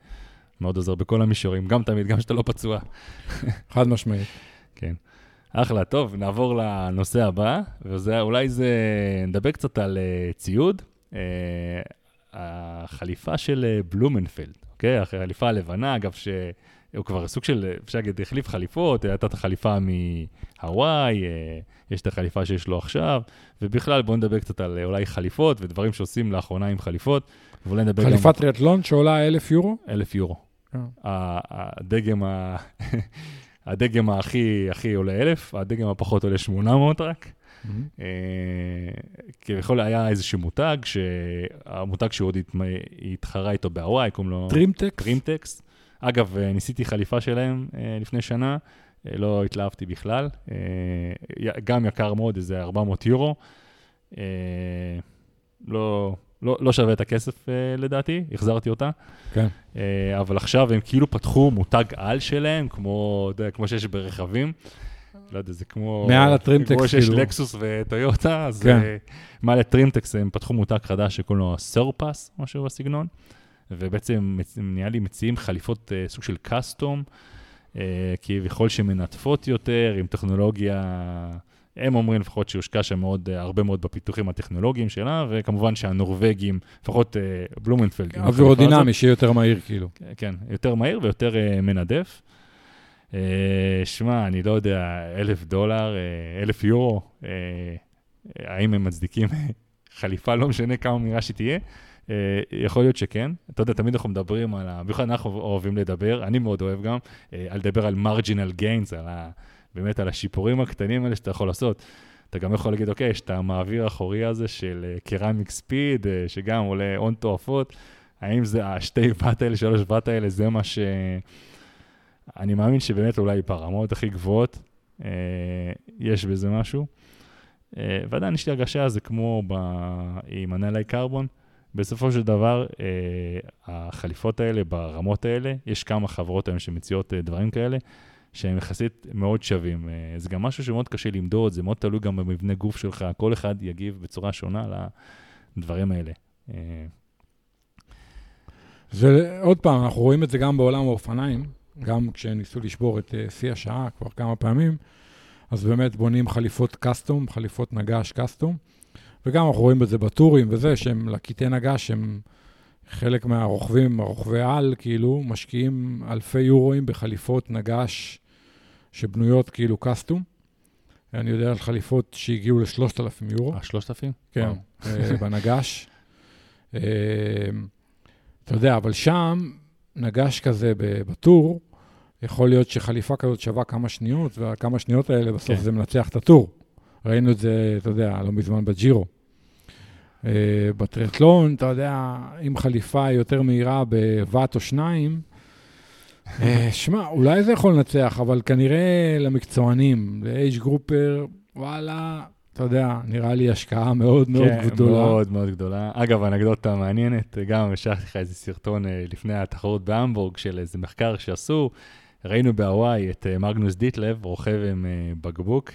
A: מאוד עוזר בכל המישורים, גם תמיד, גם כשאתה לא פצוע.
B: חד משמעית.
A: כן. אחלה, טוב, נעבור לנושא הבא, וזה, אולי זה, נדבר קצת על ציוד. החליפה של uh, בלומנפלד, אוקיי? החליפה הלבנה, אגב, שהוא כבר סוג של, אפשר להגיד, החליף חליפות, הייתה את החליפה מהוואי, uh, יש את החליפה שיש לו עכשיו, ובכלל, בואו נדבר קצת על אולי חליפות ודברים שעושים לאחרונה עם חליפות, ואולי נדבר גם...
B: חליפת טריאטלון שעולה אלף יורו?
A: אלף יורו. ה- הדגם ה... הדגם הכי, הכי עולה אלף, הדגם הפחות עולה 800 רק. אה, כביכול היה איזשהו מותג, שהמותג שהוא עוד התחרה איתו בהוואי, קוראים לו
B: Trimtex?
A: Trimtex. אגב, אה, ניסיתי חליפה שלהם אה, לפני שנה, לא התלהבתי בכלל. גם יקר מאוד, איזה 400 יורו. לא, לא, לא שווה את הכסף לדעתי, החזרתי אותה.
B: כן.
A: אבל עכשיו הם כאילו פתחו מותג על שלהם, כמו, יודע, כמו שיש ברכבים. לא יודע, זה כמו...
B: מעל ה Trimtex,
A: כמו שיש
B: כאילו.
A: לקסוס וטויוטה, אז
B: כן.
A: אה, מעל ה Trimtex הם פתחו מותג חדש שקוראים לו סרפס, משהו בסגנון, ובעצם נראה לי מציעים חליפות אה, סוג של custom, אה, כביכול שמנדפות יותר, עם טכנולוגיה... הם אומרים לפחות שהושקע שם מאוד, הרבה מאוד בפיתוחים הטכנולוגיים שלה, וכמובן שהנורבגים, לפחות בלומנפלד. הזאת,
B: אווירודינמי, שיהיה יותר מהיר, כאילו.
A: כן, יותר מהיר ויותר מנדף. Uh, שמע, אני לא יודע, אלף דולר, uh, אלף יורו, uh, האם הם מצדיקים חליפה, לא משנה כמה מהירה שתהיה? Uh, יכול להיות שכן. אתה יודע, תמיד אנחנו מדברים על ה... במיוחד אנחנו אוהבים לדבר, אני מאוד אוהב גם, uh, על לדבר על מרג'ינל גיינס, על ה... באמת על השיפורים הקטנים האלה שאתה יכול לעשות. אתה גם יכול להגיד, אוקיי, יש את המעביר האחורי הזה של קרמיק ספיד, שגם עולה הון תועפות, האם זה השתי בת האלה, שלוש בת האלה, זה מה ש... אני מאמין שבאמת אולי ברמות הכי גבוהות, אה, יש בזה משהו. אה, ועדיין יש לי הרגשה, זה כמו ב... עם הנלי קרבון, בסופו של דבר, אה, החליפות האלה, ברמות האלה, יש כמה חברות היום שמציעות אה, דברים כאלה, שהם יחסית מאוד שווים. אה, זה גם משהו שמאוד קשה למדוד, זה מאוד תלוי גם במבנה גוף שלך, כל אחד יגיב בצורה שונה לדברים האלה. אה,
B: זה, עוד פעם, אנחנו רואים את זה גם בעולם האופניים, גם כשניסו לשבור את אה, שיא השעה כבר כמה פעמים, אז באמת בונים חליפות קאסטום, חליפות נגש קאסטום, וגם אנחנו רואים את זה בטורים וזה, שהם לקיטי נגש, הם חלק מהרוכבים, הרוכבי על, כאילו, משקיעים אלפי יורואים בחליפות נגש שבנויות כאילו קאסטום. אני יודע על חליפות שהגיעו ל-3,000 יורו.
A: אה, 3,000?
B: כן, אה, בנגש. אה, אתה יודע, אבל שם, נגש כזה בטור, יכול להיות שחליפה כזאת שווה כמה שניות, והכמה שניות האלה בסוף
A: כן.
B: זה מנצח את הטור. ראינו את זה, אתה יודע, לא מזמן בג'ירו. אה, בטריאטלון, אתה יודע, אם חליפה יותר מהירה בוואט או שניים, אה, שמע, אולי זה יכול לנצח, אבל כנראה למקצוענים, לאייג' גרופר, וואלה, אתה יודע, נראה לי השקעה מאוד מאוד
A: כן,
B: גדולה.
A: מאוד מאוד גדולה. אגב, אנקדוטה מעניינת, גם השלחתי לך איזה סרטון אה, לפני התחרות בהמבורג של איזה מחקר שעשו. ראינו בהוואי את אה, מגנוס דיטלב רוכב עם אה, בקבוק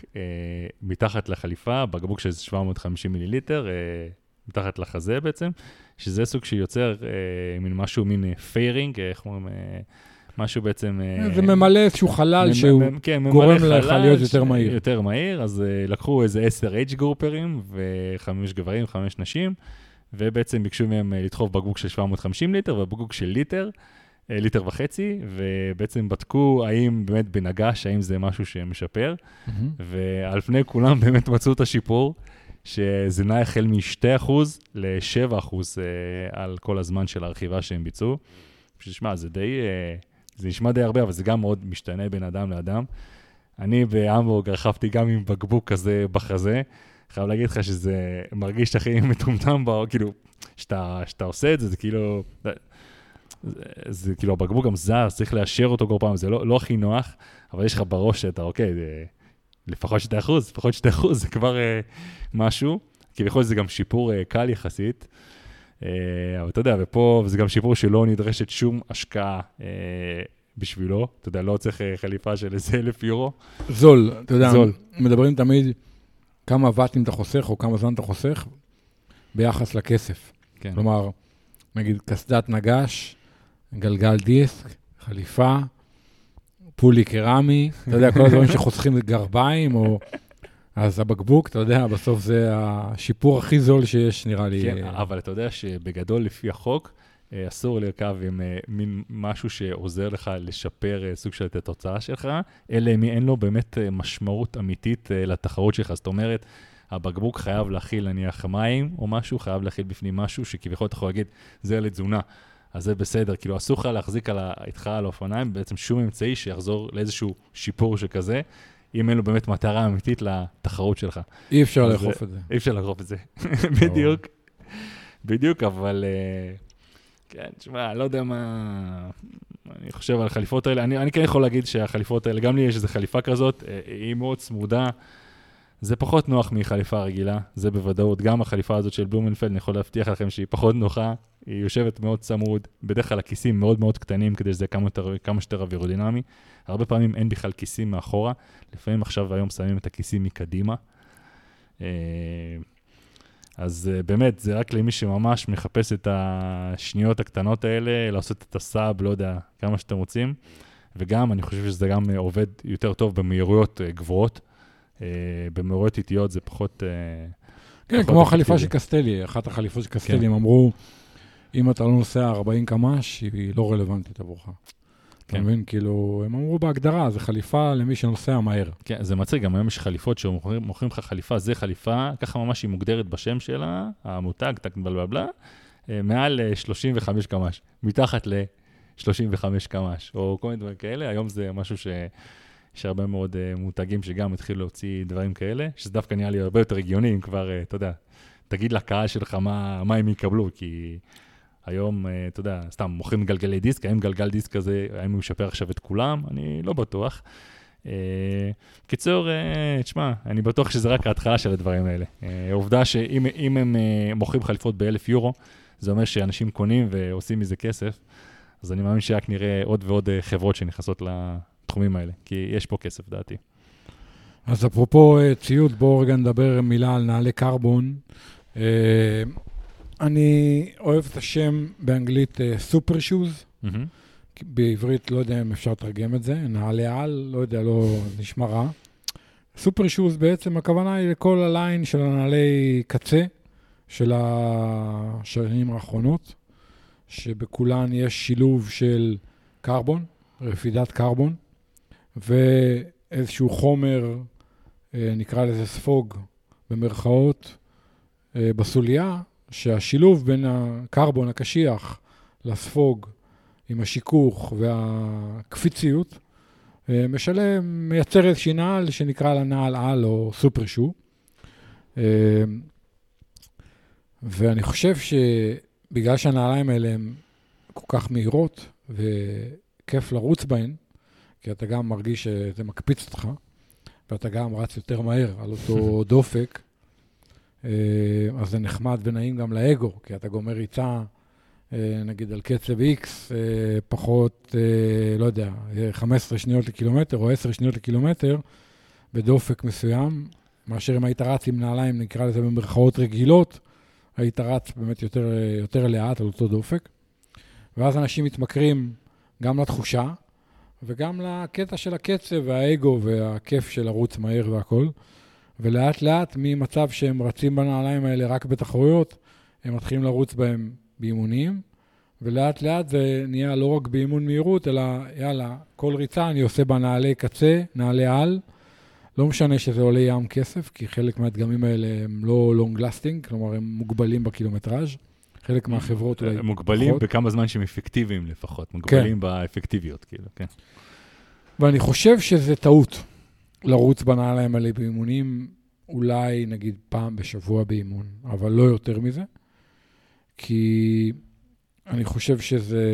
A: מתחת לחליפה, בקבוק של 750 מיליליטר, מתחת לחזה בעצם, שזה סוג שיוצר מין משהו, מין fairing, איך אומרים, משהו בעצם... אה,
B: זה ממלא איזשהו חלל שהוא...
A: כן,
B: גורם לך להיות יותר מהיר.
A: יותר מהיר, אז אה, לקחו איזה 10 age grouper ים, וחמש גברים, חמש נשים, ובעצם ביקשו מהם לדחוף בקבוק של 750 ליטר ובקבוק של ליטר, ליטר וחצי, ובעצם בדקו האם באמת בנגש, האם זה משהו שמשפר,
B: מהמם.
A: ועל פני כולם באמת מצאו את השיפור, שזה נע החל מ-2% ל-7% על כל הזמן של הרכיבה שהם ביצעו. שתשמע, זה די, אה, זה נשמע די הרבה, אבל זה גם מאוד משתנה בין אדם לאדם. אני בהמבורג רכבתי גם עם בקבוק כזה בחזה. חייב להגיד לך שזה מרגיש הכי מטומטם, כאילו, שאתה שאתה עושה את זה, זה כאילו, זה, זה כאילו הבקבוק גם זז, צריך לאשר אותו כל פעם, זה לא, לא הכי נוח, אבל יש לך בראש שאתה, אוקיי, זה, לפחות 2 אחוז, לפחות 2 אחוז, זה כבר אה, משהו. כביכול זה גם שיפור אה, קל יחסית. אה, אבל אתה יודע, ופה זה גם שיפור שלא נדרשת שום השקעה אה, בשבילו. אתה יודע, לא צריך אה, חליפה של איזה אלף יורו.
B: זול, אתה יודע,
A: זול.
B: מדברים תמיד כמה ואטים אתה חוסך או כמה זמן אתה חוסך ביחס לכסף.
A: כן.
B: כלומר, נגיד קסדת נגש, גלגל דיסק, חליפה, פולי קרמי, אתה יודע, כל הדברים שחוסכים גרביים, או... אז הבקבוק, אתה יודע, בסוף זה השיפור הכי זול שיש, נראה לי.
A: כן, אבל אתה יודע שבגדול, לפי החוק, אה, אסור לרכב עם אה, מין משהו שעוזר לך לשפר אה, סוג של את התוצאה שלך, אלא אם אין לו באמת משמעות אמיתית לתחרות שלך. זאת אומרת, הבקבוק חייב להכיל נניח מים או משהו, חייב להכיל בפנים משהו שכביכול אתה יכול להגיד, זה לתזונה. אז זה בסדר, כאילו אסור לך להחזיק איתך על האופניים בעצם שום אמצעי שיחזור לאיזשהו שיפור שכזה, אם אין לו באמת מטרה אמיתית לתחרות שלך.
B: אי אפשר לאכוף את זה.
A: אי אפשר לאכוף את זה, בדיוק. בדיוק, אבל אה, כן, תשמע, לא יודע מה... אני חושב על החליפות האלה. אני, אני כן יכול להגיד שהחליפות האלה, גם לי יש איזו חליפה כזאת, אה, היא מאוד צמודה. זה פחות נוח מחליפה רגילה, זה בוודאות. גם החליפה הזאת של בלומנפלד, אני יכול להבטיח לכם שהיא פחות נוחה. היא יושבת מאוד צמוד, בדרך כלל הכיסים מאוד מאוד קטנים, כדי שזה כמה, יותר- כמה שיותר אווירודינמי. הרבה פעמים אין בכלל כיסים מאחורה, לפעמים עכשיו היום שמים את הכיסים מקדימה. אה, אז אה, באמת, זה רק למי שממש מחפש את השניות הקטנות האלה, לעשות את הסאב, לא יודע, כמה שאתם רוצים. וגם, אני חושב שזה גם אה, עובד יותר טוב במהירויות גבוהות. במהירויות איטיות זה פחות...
B: כן,
A: פחות
B: כמו החליפה של. קסטלי, אחת החליפות של
A: כן.
B: קסטלי, הם אמרו, אם אתה לא נוסע 40 קמ"ש, היא לא רלוונטית עבורך. אתה
A: כן.
B: מבין? כאילו, הם אמרו בהגדרה, זה חליפה למי שנוסע מהר.
A: כן, זה מצחיק, גם היום יש חליפות שמוכרים מוכרים לך חליפה, זה חליפה, ככה ממש היא מוגדרת בשם שלה, המותג, טק בלה בלה, אה, מעל אה, 35 קמ"ש, מתחת ל-35 קמ"ש, או כל מיני דברים כאלה, היום זה משהו ש... יש הרבה מאוד uh, מותגים שגם התחילו להוציא דברים כאלה, שזה דווקא נראה לי הרבה יותר הגיוני, אם כבר, uh, אתה יודע, תגיד לקהל שלך מה, מה הם יקבלו, כי היום, uh, אתה יודע, סתם מוכרים גלגלי דיסק, האם גלגל דיסק כזה, האם הוא ישפר עכשיו את כולם? אני לא בטוח. Uh, קיצור, uh, תשמע, אני בטוח שזה רק ההתחלה של הדברים האלה. העובדה שאם אם הם מוכרים חליפות באלף יורו, זה אומר שאנשים קונים ועושים מזה כסף, אז אני מאמין שרק נראה עוד ועוד חברות שנכנסות לתחומים האלה, כי יש פה כסף, דעתי.
B: אז אפרופו אה, ציוד, בואו רגע נדבר מילה על נעלי קרבון. אני אוהב את השם באנגלית סופר שוז,
A: מהמם.
B: בעברית לא יודע אם אפשר לתרגם את זה, נעלי על, לא יודע, לא, נשמע רע. סופר שוז בעצם הכוונה היא לכל הליין של הנעלי קצה של השנים האחרונות, שבכולן יש שילוב של קרבון, רפידת קרבון, ואיזשהו חומר, אה, נקרא לזה ספוג במרכאות, אה, בסוליה, שהשילוב בין הקרבון הקשיח לספוג עם השיכוך והקפיציות, אה, משלם, מייצר איזושהי נעל שנקרא לה נעל על או סופר שו. אה, ואני חושב שבגלל שהנעליים האלה הן כל כך מהירות וכיף לרוץ בהן, כי אתה גם מרגיש שזה מקפיץ אותך, ואתה גם רץ יותר מהר על אותו דופק, אז זה נחמד ונעים גם לאגו, כי אתה גומר ריצה, אה, נגיד על קצב X, אה, פחות, לא יודע, 15 שניות לקילומטר או 10 שניות לקילומטר, בדופק מסוים, מאשר אם היית רץ עם נעליים, נקרא לזה במרכאות רגילות, היית רץ באמת יותר, יותר לאט על אותו דופק. ואז אנשים מתמכרים גם לתחושה וגם לקטע של הקצב והאגו והכיף של לרוץ מהר והכול. ולאט לאט ממצב שהם רצים בנעליים האלה רק בתחרויות, הם מתחילים לרוץ בהם באימונים, ולאט לאט זה נהיה לא רק באימון מהירות, אלא יאללה, כל ריצה אני עושה בנעלי קצה, נעלי על. לא משנה שזה עולה ים כסף, כי חלק מהדגמים האלה הם לא לונג לסטינג, כלומר הם מוגבלים בקילומטראז'. חלק מהחברות אולי
A: מוגבלים פחות. בכמה זמן שהם אפקטיביים לפחות, מוגבלים כן. באפקטיביות, כאילו, כן.
B: ואני חושב שזה טעות. לרוץ בנעליים האלה באימונים, אולי נגיד פעם בשבוע באימון, אבל לא יותר מזה, כי אני חושב שזה...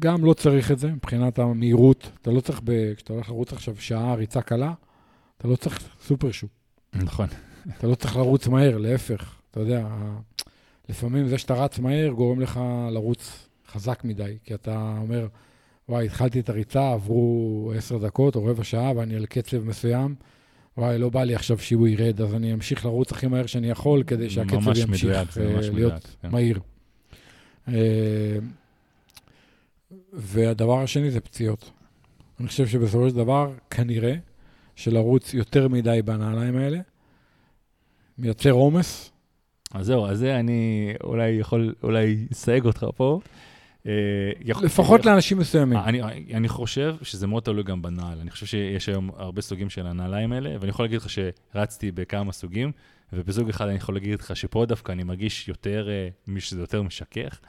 B: גם לא צריך את זה מבחינת המהירות. אתה לא צריך, ב... כשאתה הולך לרוץ עכשיו שעה ריצה קלה, אתה לא צריך סופר שוק.
A: נכון.
B: אתה לא צריך לרוץ מהר, להפך. אתה יודע, לפעמים זה שאתה רץ מהר גורם לך לרוץ חזק מדי, כי אתה אומר, וואי, התחלתי את הריצה, עברו עשר דקות או רבע שעה ואני על קצב מסוים. וואי, לא בא לי עכשיו שהוא ירד, אז אני אמשיך לרוץ הכי מהר שאני יכול, כדי שהקצב ימשיך מדויק, uh, להיות מדויק, כן. מהיר. Uh, והדבר השני זה פציעות. אני חושב שבסופו של דבר, כנראה, שלרוץ יותר מדי בנעליים האלה, מייצר עומס.
A: אז זהו, אז זה אני אולי יכול, אולי אסייג אותך פה.
B: אה, לפחות לאנשים מסוימים.
A: אני, אני חושב שזה מאוד תלוי גם בנעל. אני חושב שיש היום הרבה סוגים של הנעליים האלה, ואני יכול להגיד לך שרצתי בכמה סוגים, ובזוג אחד אני יכול להגיד לך שפה דווקא אני מרגיש יותר, אה, שזה יותר משכך,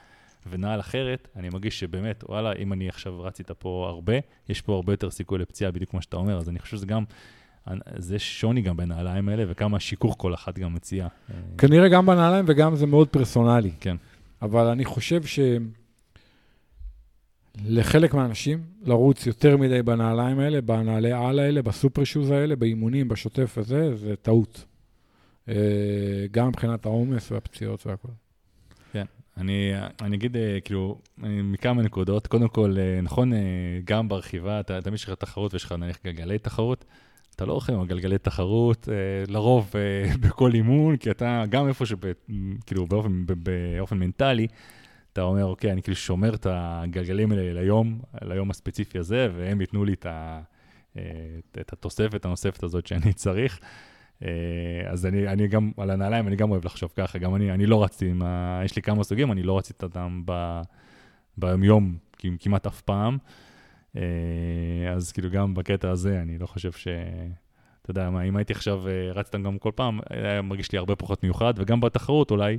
A: ונעל אחרת, אני מרגיש שבאמת, וואלה, אם אני עכשיו רץ איתה פה הרבה, יש פה הרבה יותר סיכוי לפציעה, בדיוק כמו שאתה אומר, אז אני חושב שזה גם... זה שוני גם בנעליים האלה, וכמה שיכוך כל אחת גם מציעה.
B: כנראה גם בנעליים וגם זה מאוד פרסונלי.
A: כן.
B: אבל אני חושב ש... לחלק מהאנשים לרוץ יותר מדי בנעליים האלה, בנעלי על האלה, בסופר שוז האלה, באימונים, בשוטף הזה, זה טעות. אה, גם מבחינת העומס והפציעות והכול.
A: כן, אני, אני אגיד אה, כאילו, מכמה נקודות. קודם כל, אה, נכון, גם ברכיבה, אתה תמיד יש לך תחרות ויש לך נניח גלגלי תחרות. אתה לא אוכל עם גלגלי תחרות, לרוב בכל אימון, כי אתה גם איפה שכאילו באופן, באופן מנטלי, אתה אומר, אוקיי, אני כאילו שומר את הגלגלים האלה ליום, ליום הספציפי הזה, והם ייתנו לי את, ה, אה, את התוספת הנוספת הזאת שאני צריך. אה, אז אני, אני גם, על הנעליים, אני גם אוהב לחשוב ככה, גם אני, אני לא רצתי עם ה... יש לי כמה סוגים, אני לא רציתי אותם ב, ביום כמעט אף פעם. אה, אז כאילו גם בקטע הזה, אני לא חושב ש... אתה יודע מה, אם הייתי עכשיו רץ איתם גם כל פעם, היה מרגיש לי הרבה פחות מיוחד, וגם בתחרות אולי.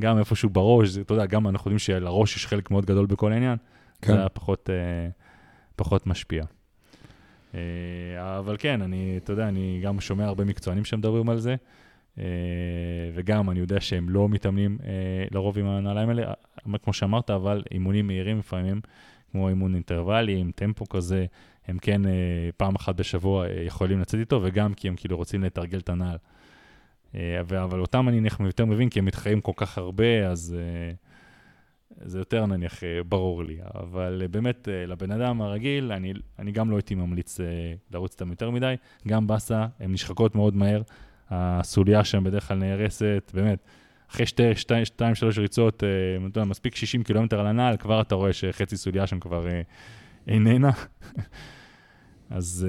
A: גם איפשהו בראש, זה, אתה יודע, גם אנחנו יודעים שלראש יש חלק מאוד גדול בכל העניין, כן. זה היה פחות, אה, פחות משפיע. אה, אבל כן, אני, אתה יודע, אני גם שומע הרבה מקצוענים שמדברים על זה, אה, וגם אני יודע שהם לא מתאמנים אה, לרוב עם הנעליים האלה, אה, כמו שאמרת, אבל אימונים מהירים לפעמים, כמו אימון אינטרוואלי, עם טמפו כזה, הם כן אה, פעם אחת בשבוע אה, יכולים לצאת איתו, וגם כי הם כאילו רוצים לתרגל את הנעל. אה, אבל אותם אני נניח יותר מבין, כי הם מתחרים כל כך הרבה, אז אה, זה יותר נניח אה, ברור לי. אבל באמת, לבן אדם הרגיל, אני, אני גם לא הייתי ממליץ לרוץ איתם יותר מדי. גם באסה, הן נשחקות מאוד מהר. הסוליה שם בדרך כלל נהרסת, באמת. אחרי שתי, שתיים, שתיים, שלוש ריצות, מספיק 60 קילומטר על הנעל, כבר אתה רואה שחצי סוליה שם כבר איננה. אז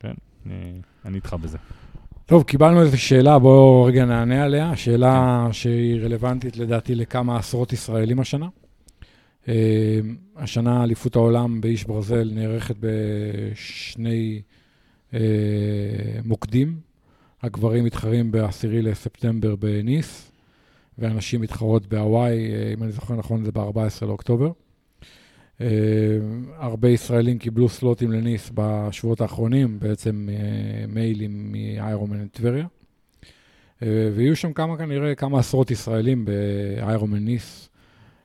A: כן, אני איתך בזה.
B: טוב, קיבלנו איזו שאלה, בואו רגע נענה עליה. שאלה. שהיא רלוונטית לדעתי לכמה עשרות ישראלים השנה. Uh, השנה אליפות העולם באיש ברזל נערכת בשני uh, מוקדים. הגברים מתחרים ב-10 לספטמבר בניס, והנשים מתחרות בהוואי, uh, אם אני זוכר נכון זה ב-14 לאוקטובר. Uh, הרבה ישראלים קיבלו סלוטים לניס בשבועות האחרונים, בעצם uh, מיילים מאיירומן טבריה. ויהיו שם כמה, כנראה, כמה עשרות ישראלים באיירומן ניס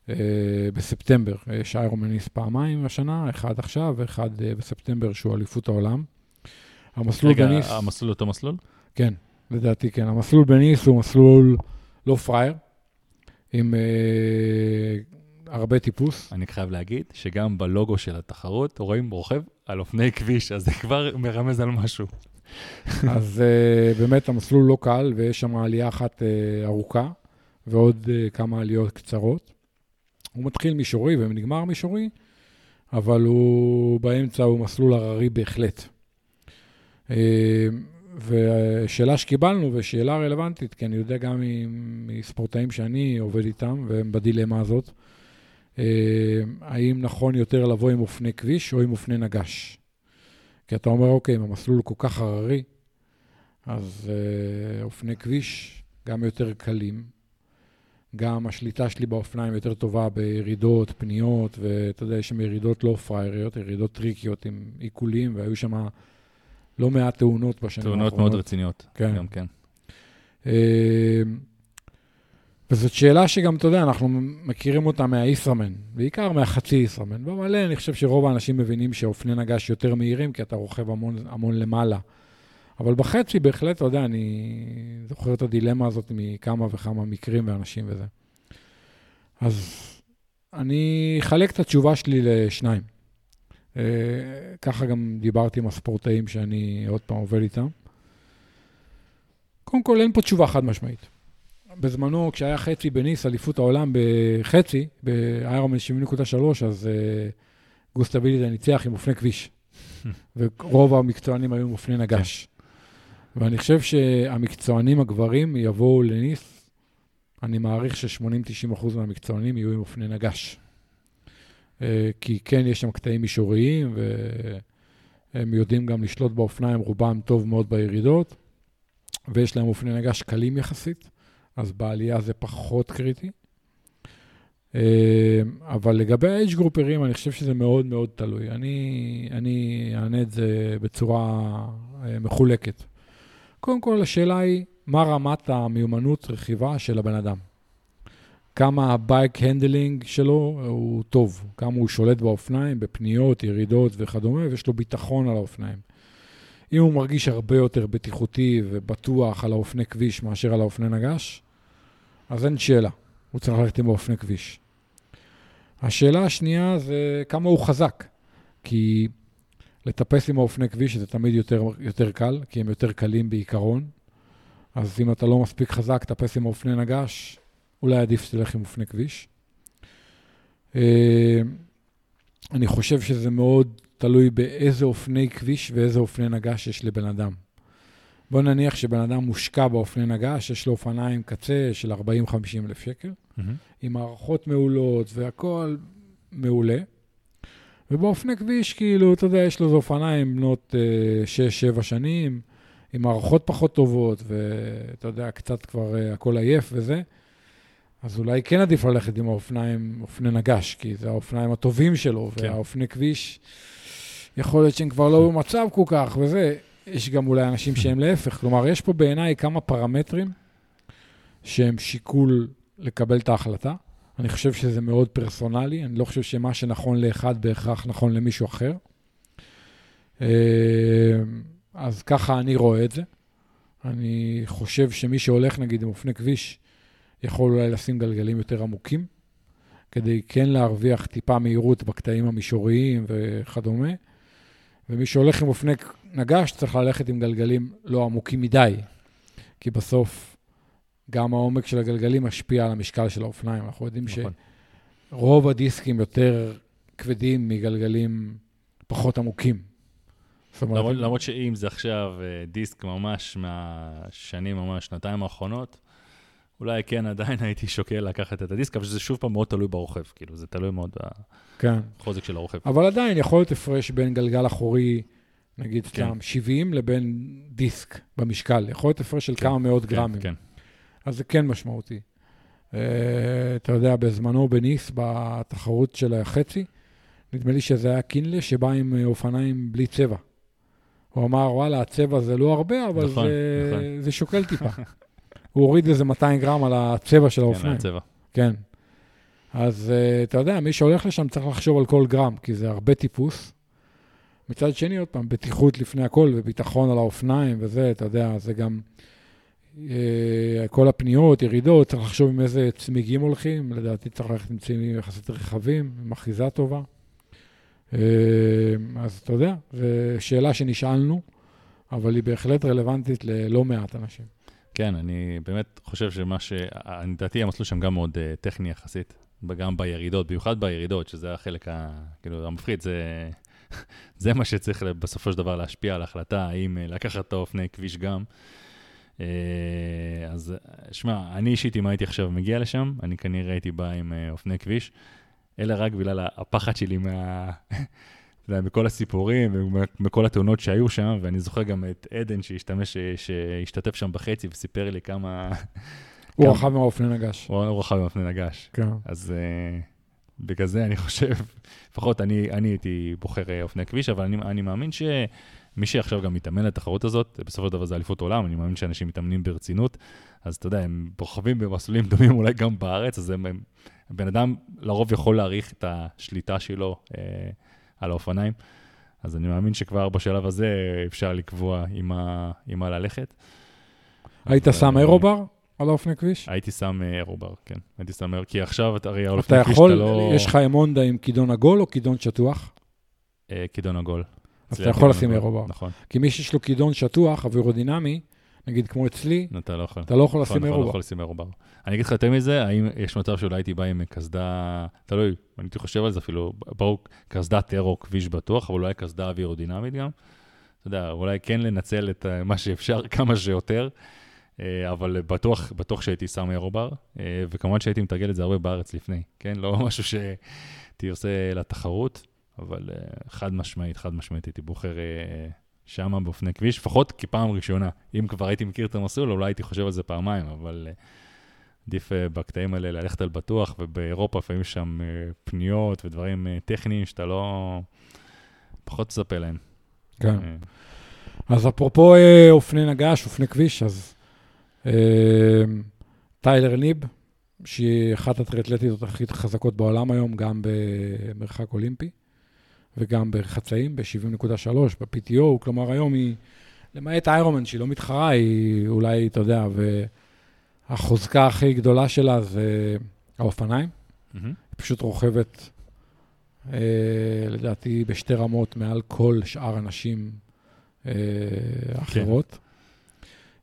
B: uh, בספטמבר. יש איירומן ניס פעמיים השנה, אחד עכשיו ואחד בספטמבר, שהוא אליפות העולם.
A: המסלול רגע, בניס... רגע, המסלול אותו מסלול?
B: כן, לדעתי כן. המסלול בניס הוא מסלול לא פראייר, עם אה, הרבה טיפוס.
A: אני חייב להגיד שגם בלוגו של התחרות רואים רוכב על אופני כביש, אז זה כבר מרמז על משהו.
B: אז uh, באמת המסלול לא קל, ויש שם עלייה אחת uh, ארוכה, ועוד uh, כמה עליות קצרות. הוא מתחיל מישורי ונגמר מישורי, אבל הוא באמצע הוא מסלול הררי בהחלט. Uh, ושאלה שקיבלנו, ושאלה רלוונטית, כי אני יודע גם מספורטאים שאני עובד איתם, והם בדילמה הזאת, האם נכון יותר לבוא עם אופני כביש או עם אופני נגש? כי אתה אומר, אוקיי, אם המסלול כל כך הררי, אז אה, אופני כביש גם יותר קלים, גם השליטה שלי באופניים יותר טובה בירידות, פניות, ואתה יודע, יש שם ירידות לא פראייריות, ירידות טריקיות עם עיקולים, והיו שם לא מעט תאונות בשנים
A: האחרונות. תאונות מאוד רציניות,
B: כן.
A: גם כן.
B: וזאת שאלה שגם, אתה יודע, אנחנו מכירים אותה מהישראמן, בעיקר מהחצי ישראמן. במלא, אני חושב שרוב האנשים מבינים שאופני נגש יותר מהירים, כי אתה רוכב המון, המון למעלה. אבל בחצי, בהחלט, אתה יודע, אני זוכר את הדילמה הזאת מכמה וכמה מקרים ואנשים וזה. אז אני אחלק את התשובה שלי לשניים. אה, ככה גם דיברתי עם הספורטאים שאני עוד פעם עובד איתם. קודם כל, אין פה תשובה חד משמעית. בזמנו, כשהיה חצי בניס, אליפות העולם בחצי, באיירומן 70.3, אז uh, גוסטה בילידה ניצח עם אופני כביש. ורוב המקצוענים היו עם אופני נגש. ואני חושב שהמקצוענים הגברים יבואו לניס, אני מעריך ש-80-90% מהמקצוענים יהיו עם אופני נגש. Uh, כי כן, יש שם קטעים מישוריים, והם יודעים גם לשלוט באופניים, רובם טוב מאוד בירידות, ויש להם אופני נגש קלים יחסית. אז בעלייה זה פחות קריטי. אה, אבל לגבי האייג' גרופרים, אני חושב שזה מאוד מאוד תלוי. אני, אני אענה את זה בצורה אה, מחולקת. קודם כל, השאלה היא, מה רמת המיומנות רכיבה של הבן אדם? כמה ה bike handling שלו הוא טוב, כמה הוא שולט באופניים, בפניות, ירידות וכדומה, ויש לו ביטחון על האופניים. אם הוא מרגיש הרבה יותר בטיחותי ובטוח על האופני כביש מאשר על האופני נגש, אז אין שאלה, הוא צריך ללכת עם אופני כביש. השאלה השנייה זה כמה הוא חזק, כי לטפס עם האופני כביש זה תמיד יותר, יותר קל, כי הם יותר קלים בעיקרון. אז אם אתה לא מספיק חזק, טפס עם האופני נגש, אולי עדיף שתלך עם אופני כביש. אה, אני חושב שזה מאוד תלוי באיזה אופני כביש ואיזה אופני נגש יש לבן אדם. בוא נניח שבן אדם מושקע באופני נגש, יש לו אופניים קצה של 40-50 אלף שקל, mm-hmm. עם מערכות מעולות והכול מעולה. ובאופני כביש, כאילו, אתה יודע, יש לו איזה אופניים בנות uh, 6-7 שנים, עם מערכות פחות טובות, ואתה יודע, קצת כבר uh, הכל עייף וזה. אז אולי כן עדיף ללכת עם האופניים, אופני נגש, כי זה האופניים הטובים שלו, כן. והאופני כביש, יכול להיות שהם כבר לא במצב כל כך, וזה. יש גם אולי אנשים שהם להפך. כלומר, יש פה בעיניי כמה פרמטרים שהם שיקול לקבל את ההחלטה. אני חושב שזה מאוד פרסונלי, אני לא חושב שמה שנכון לאחד בהכרח נכון למישהו אחר. אה, אז ככה אני רואה את זה. אני חושב שמי שהולך, נגיד, עם אופני כביש, יכול אולי לשים גלגלים יותר עמוקים, כדי כן להרוויח טיפה מהירות בקטעים המישוריים וכדומה. ומי שהולך עם אופני נגש צריך ללכת עם גלגלים לא עמוקים מדי, כי בסוף גם העומק של הגלגלים משפיע על המשקל של האופניים. אנחנו יודעים נכון. שרוב הדיסקים יותר כבדים מגלגלים פחות עמוקים.
A: למרות, למרות שאם זה עכשיו אה, דיסק ממש מהשנים, ממש שנתיים האחרונות, אולי כן עדיין הייתי שוקל לקחת את הדיסק, אבל זה שוב פעם מאוד תלוי ברוכב, כאילו, זה תלוי מאוד
B: כן.
A: בחוזק של הרוכב.
B: אבל עדיין יכול להיות הפרש בין גלגל אחורי, נגיד כן. סתם 70, לבין דיסק במשקל. יכול להיות הפרש של כן, כמה מאות כן, גרמים. כן. אז זה כן משמעותי. Uh, אתה יודע, בזמנו בניס, בתחרות של החצי, נדמה לי שזה היה קינלה שבא עם אופניים בלי צבע. הוא אמר, וואלה, הצבע זה לא הרבה, אבל נכון, זה, נכון. זה שוקל טיפה. הוא הוריד איזה 200 גרם על הצבע של האופניים.
A: כן, על הצבע.
B: כן. אז uh, אתה יודע, מי שהולך לשם צריך לחשוב על כל גרם, כי זה הרבה טיפוס, מצד שני, עוד פעם, בטיחות לפני הכל וביטחון על האופניים וזה, אתה יודע, זה גם... אה, כל הפניות, ירידות, צריך לחשוב עם איזה צמיגים הולכים, לדעתי צריך ללכת עם צמיגים יחסית רחבים, עם אחיזה טובה. אה, אז אתה יודע, זו שאלה שנשאלנו, אבל היא בהחלט רלוונטית ללא מעט אנשים.
A: כן, אני באמת חושב שמה ש... לדעתי המסלול שם גם מאוד uh, טכני יחסית, גם בירידות, במיוחד בירידות, שזה החלק ה... כאילו, המפחיד, זה... זה מה שצריך בסופו של דבר להשפיע על ההחלטה, האם לקחת את האופני כביש גם. אה, אז שמע, אני אישית, אם הייתי עכשיו מגיע לשם, אני כנראה הייתי בא עם אה, אופני כביש, אלא רק בגלל הפחד שלי מה... מכל הסיפורים ומכל התאונות שהיו שם, ואני זוכר גם את עדן שהשתמש, שהשתתף שם בחצי וסיפר לי כמה...
B: הוא רכב עם האופני נגש.
A: הוא רכב עם האופני נגש.
B: כן.
A: אז בגלל זה אני חושב, לפחות אני, אני הייתי בוחר אופני כביש, אבל אני, אני מאמין ש... מי שעכשיו גם מתאמן לתחרות הזאת, בסופו של דבר זה אליפות עולם, אני מאמין שאנשים מתאמנים ברצינות, אז אתה יודע, הם בוחבים במסלולים דומים אולי גם בארץ, אז הם, הם, בן אדם לרוב יכול להעריך את השליטה שלו אה, על האופניים, אז אני מאמין שכבר בשלב הזה אפשר לקבוע עם מה, עם מה ללכת.
B: היית שם אירובר? על האופני כביש?
A: הייתי שם אירובר, כן. הייתי שם אירובר, כי עכשיו, הרי
B: על אופני כביש אתה לא... יש לך עם הונדה עם כידון עגול או כידון שטוח?
A: אה, כידון עגול.
B: אז אתה יכול לשים אירובר.
A: נכון.
B: כי מי שיש לו כידון שטוח, אווירודינמי, נגיד כמו אצלי,
A: אתה לא יכול.
B: אתה לא יכול לשים אירובר.
A: אתה לא יכול לשים אירובר. אני אגיד לך יותר מזה, האם יש מצב שאולי הייתי בא עם קסדה, תלוי, אני הייתי חושב על זה אפילו, ברור, קסדה טרו כביש בטוח, אבל אולי קסדה אווירודינמית גם. אתה יודע, אולי כן לנצל את מה שאפשר כמה שיותר, אה, אבל בטוח, בטוח שהייתי שם אירובר, אה, וכמובן שהייתי מתרגל את זה הרבה בארץ לפני, כן? לא משהו שהייתי עושה לתחרות. אבל uh, חד משמעית, חד משמעית הייתי בוחר שמה באופני כביש, לפחות כפעם ראשונה. אם כבר הייתי מכיר את המסלול, אולי הייתי חושב על זה פעמיים, אבל עדיף בקטעים האלה ללכת על בטוח, ובאירופה לפעמים יש שם פניות ודברים טכניים שאתה לא... פחות תצפה להם.
B: כן. אז אפרופו אופני נגש, אופני כביש, אז טיילר ניב, שהיא אחת הטריאטלטיות הכי חזקות בעולם היום, גם במרחק אולימפי. וגם בחצאים, ב-70.3, ב-PTO, כלומר היום היא, למעט איירומן שהיא לא מתחרה, היא אולי, אתה יודע, והחוזקה הכי גדולה שלה זה האופניים. Mm-hmm. היא פשוט רוכבת, אה, לדעתי, בשתי רמות מעל כל שאר הנשים אה, אחרות.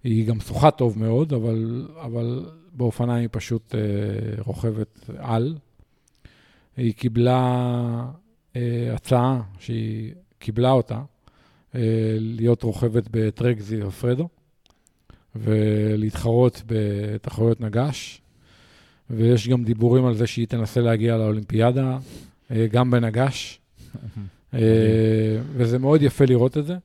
B: היא גם שוחה טוב מאוד, אבל, אבל באופניים היא פשוט אה, רוכבת על. היא קיבלה אה, הצעה שהיא קיבלה אותה, אה, להיות רוכבת בטרק זיו פרדו, ולהתחרות בתחרויות נגש, ויש גם דיבורים על זה שהיא תנסה להגיע לאולימפיאדה, אה, גם בנגש, וזה מאוד יפה לראות את זה.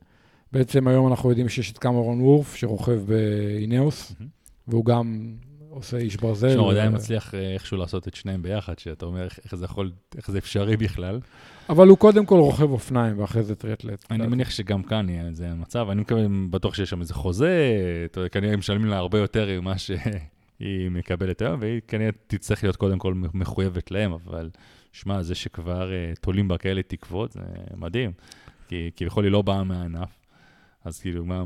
B: בעצם היום אנחנו יודעים שיש את קמרון וורף, שרוכב באינאוס, והוא גם עושה איש ברזל.
A: שהוא עדיין מצליח איכשהו לעשות את שניהם ביחד, שאתה אומר איך זה יכול, איך זה אפשרי בכלל.
B: אבל הוא קודם כל רוכב אופניים, ואחרי זה טריאטלט.
A: אני מניח שגם כאן יהיה איזה מצב, אני מקווה, בטוח שיש שם איזה חוזה, כנראה הם משלמים לה הרבה יותר ממה שהיא מקבלת היום, והיא כנראה תצטרך להיות קודם כל מחויבת להם, אבל שמע, זה שכבר uh, תולים בה כאלה תקוות, זה מדהים. כי כביכול היא לא באה מהענף, אז כאילו, מה...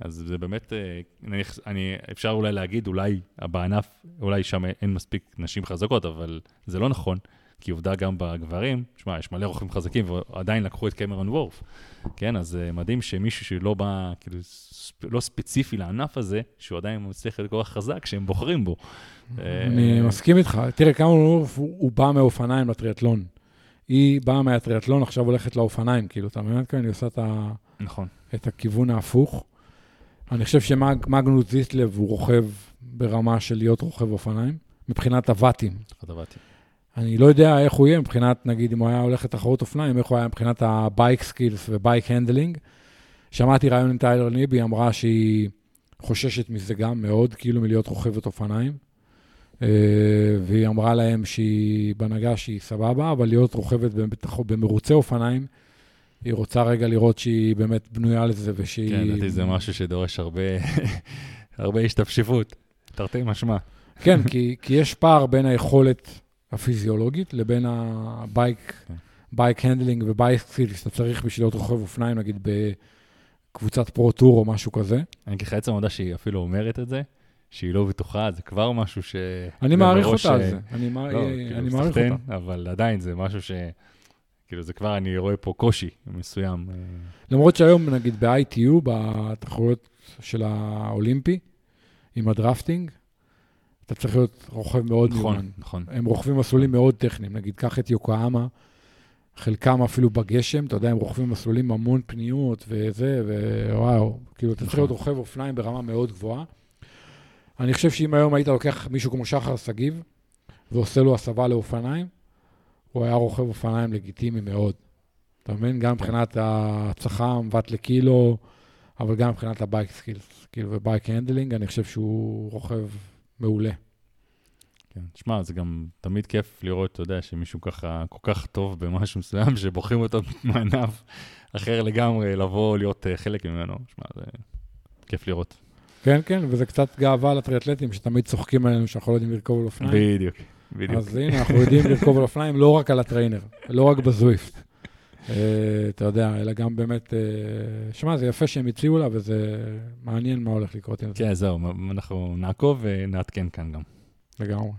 A: אז זה באמת, uh, נניח, אני, אפשר אולי להגיד, אולי בענף, אולי שם אין מספיק נשים חזקות, אבל זה לא נכון. כי עובדה גם בגברים, שמע, יש מלא רוכבים חזקים ועדיין לקחו את קמרון וורף, כן? אז uh, מדהים שמישהו שלא בא, כאילו, ספ, לא ספציפי לענף הזה, שהוא עדיין מצליח להיות כך חזק, שהם בוחרים בו.
B: אני uh, מסכים איתך. תראה, קמרון וורף, הוא, הוא בא מאופניים לטריאטלון. היא באה מהטריאטלון, עכשיו הולכת לאופניים, כאילו, אתה מבין? היא עושה את, ה...
A: נכון.
B: את הכיוון ההפוך. אני חושב שמגנוס דיטלב הוא רוכב ברמה של להיות רוכב אופניים, מבחינת הוואטים. אני לא יודע איך הוא יהיה מבחינת, נגיד, אם הוא היה הולך לתחרות אופניים, איך הוא היה מבחינת ה bike skills ו bike handling. שמעתי רעיון עם טיילר ניבי, אמרה שהיא חוששת מזה גם מאוד, כאילו מלהיות רוכבת אופניים. אה, והיא אמרה להם שהיא בהנהגה שהיא סבבה, אבל להיות רוכבת במרוצי אופניים, היא רוצה רגע לראות שהיא באמת בנויה לזה ושהיא...
A: כן, לדעתי זה משהו שדורש הרבה, הרבה השתפשפות, תרתי משמע.
B: כן, כי, כי יש פער בין היכולת הפיזיולוגית לבין הבייק. bike handling ו bike skill שאתה צריך בשביל להיות רוכב אופניים, נגיד בקבוצת pro tour או משהו כזה.
A: אני לך, עצם העובדה שהיא אפילו אומרת את זה, שהיא לא בטוחה, זה כבר משהו ש...
B: אני מעריך אותה על
A: אה,
B: זה. אני
A: לא,
B: אני
A: כאילו,
B: מעריך
A: סחטיין,
B: אותה.
A: אבל עדיין זה משהו ש... כאילו, זה כבר, אני רואה פה קושי מסוים.
B: למרות שהיום, נגיד ב-ITU, בתחרויות של האולימפי, עם ה drafting, אתה צריך להיות רוכב מאוד מיומן.
A: נכון, נכון.
B: הם רוכבים מסלולים מאוד טכניים. נגיד, קח את יוקוהמה, חלקם אפילו בגשם, אתה יודע, הם רוכבים מסלולים המון פניות וזה, ווואו, כאילו, אתה צריך
A: נכון.
B: להיות רוכב אופניים ברמה מאוד גבוהה. אני חושב שאם היום היית לוקח מישהו כמו שחר שגיב, ועושה לו הסבה לאופניים, הוא היה רוכב אופניים לגיטימי מאוד. אתה מבין? גם מבחינת הצח"ם, ואט לקילו, אבל גם מבחינת ה bike skills, כאילו, ו bike handling, אני חושב שהוא רוכב מעולה.
A: כן. תשמע, זה גם תמיד כיף לראות, אתה יודע, שמישהו ככה כל כך טוב במשהו מסוים, שבוחרים אותו מענף אחר לגמרי, לבוא, להיות אה, חלק ממנו. תשמע, זה כיף לראות.
B: כן, כן, וזה קצת גאווה לטריאטלטים, שתמיד צוחקים עלינו שאנחנו לא יודעים לרכוב על אופניים.
A: בדיוק, בדיוק.
B: אז הנה, אנחנו יודעים לרכוב על אופניים לא רק על הטריינר, לא רק בזוויפט. אה, אתה יודע, אלא גם באמת, אה, שמע, זה יפה שהם הציעו לה, וזה מעניין מה הולך לקרות עם זה
A: כן, זהו, אנחנו נעקוב ונעדכן כאן גם.
B: לגמרי.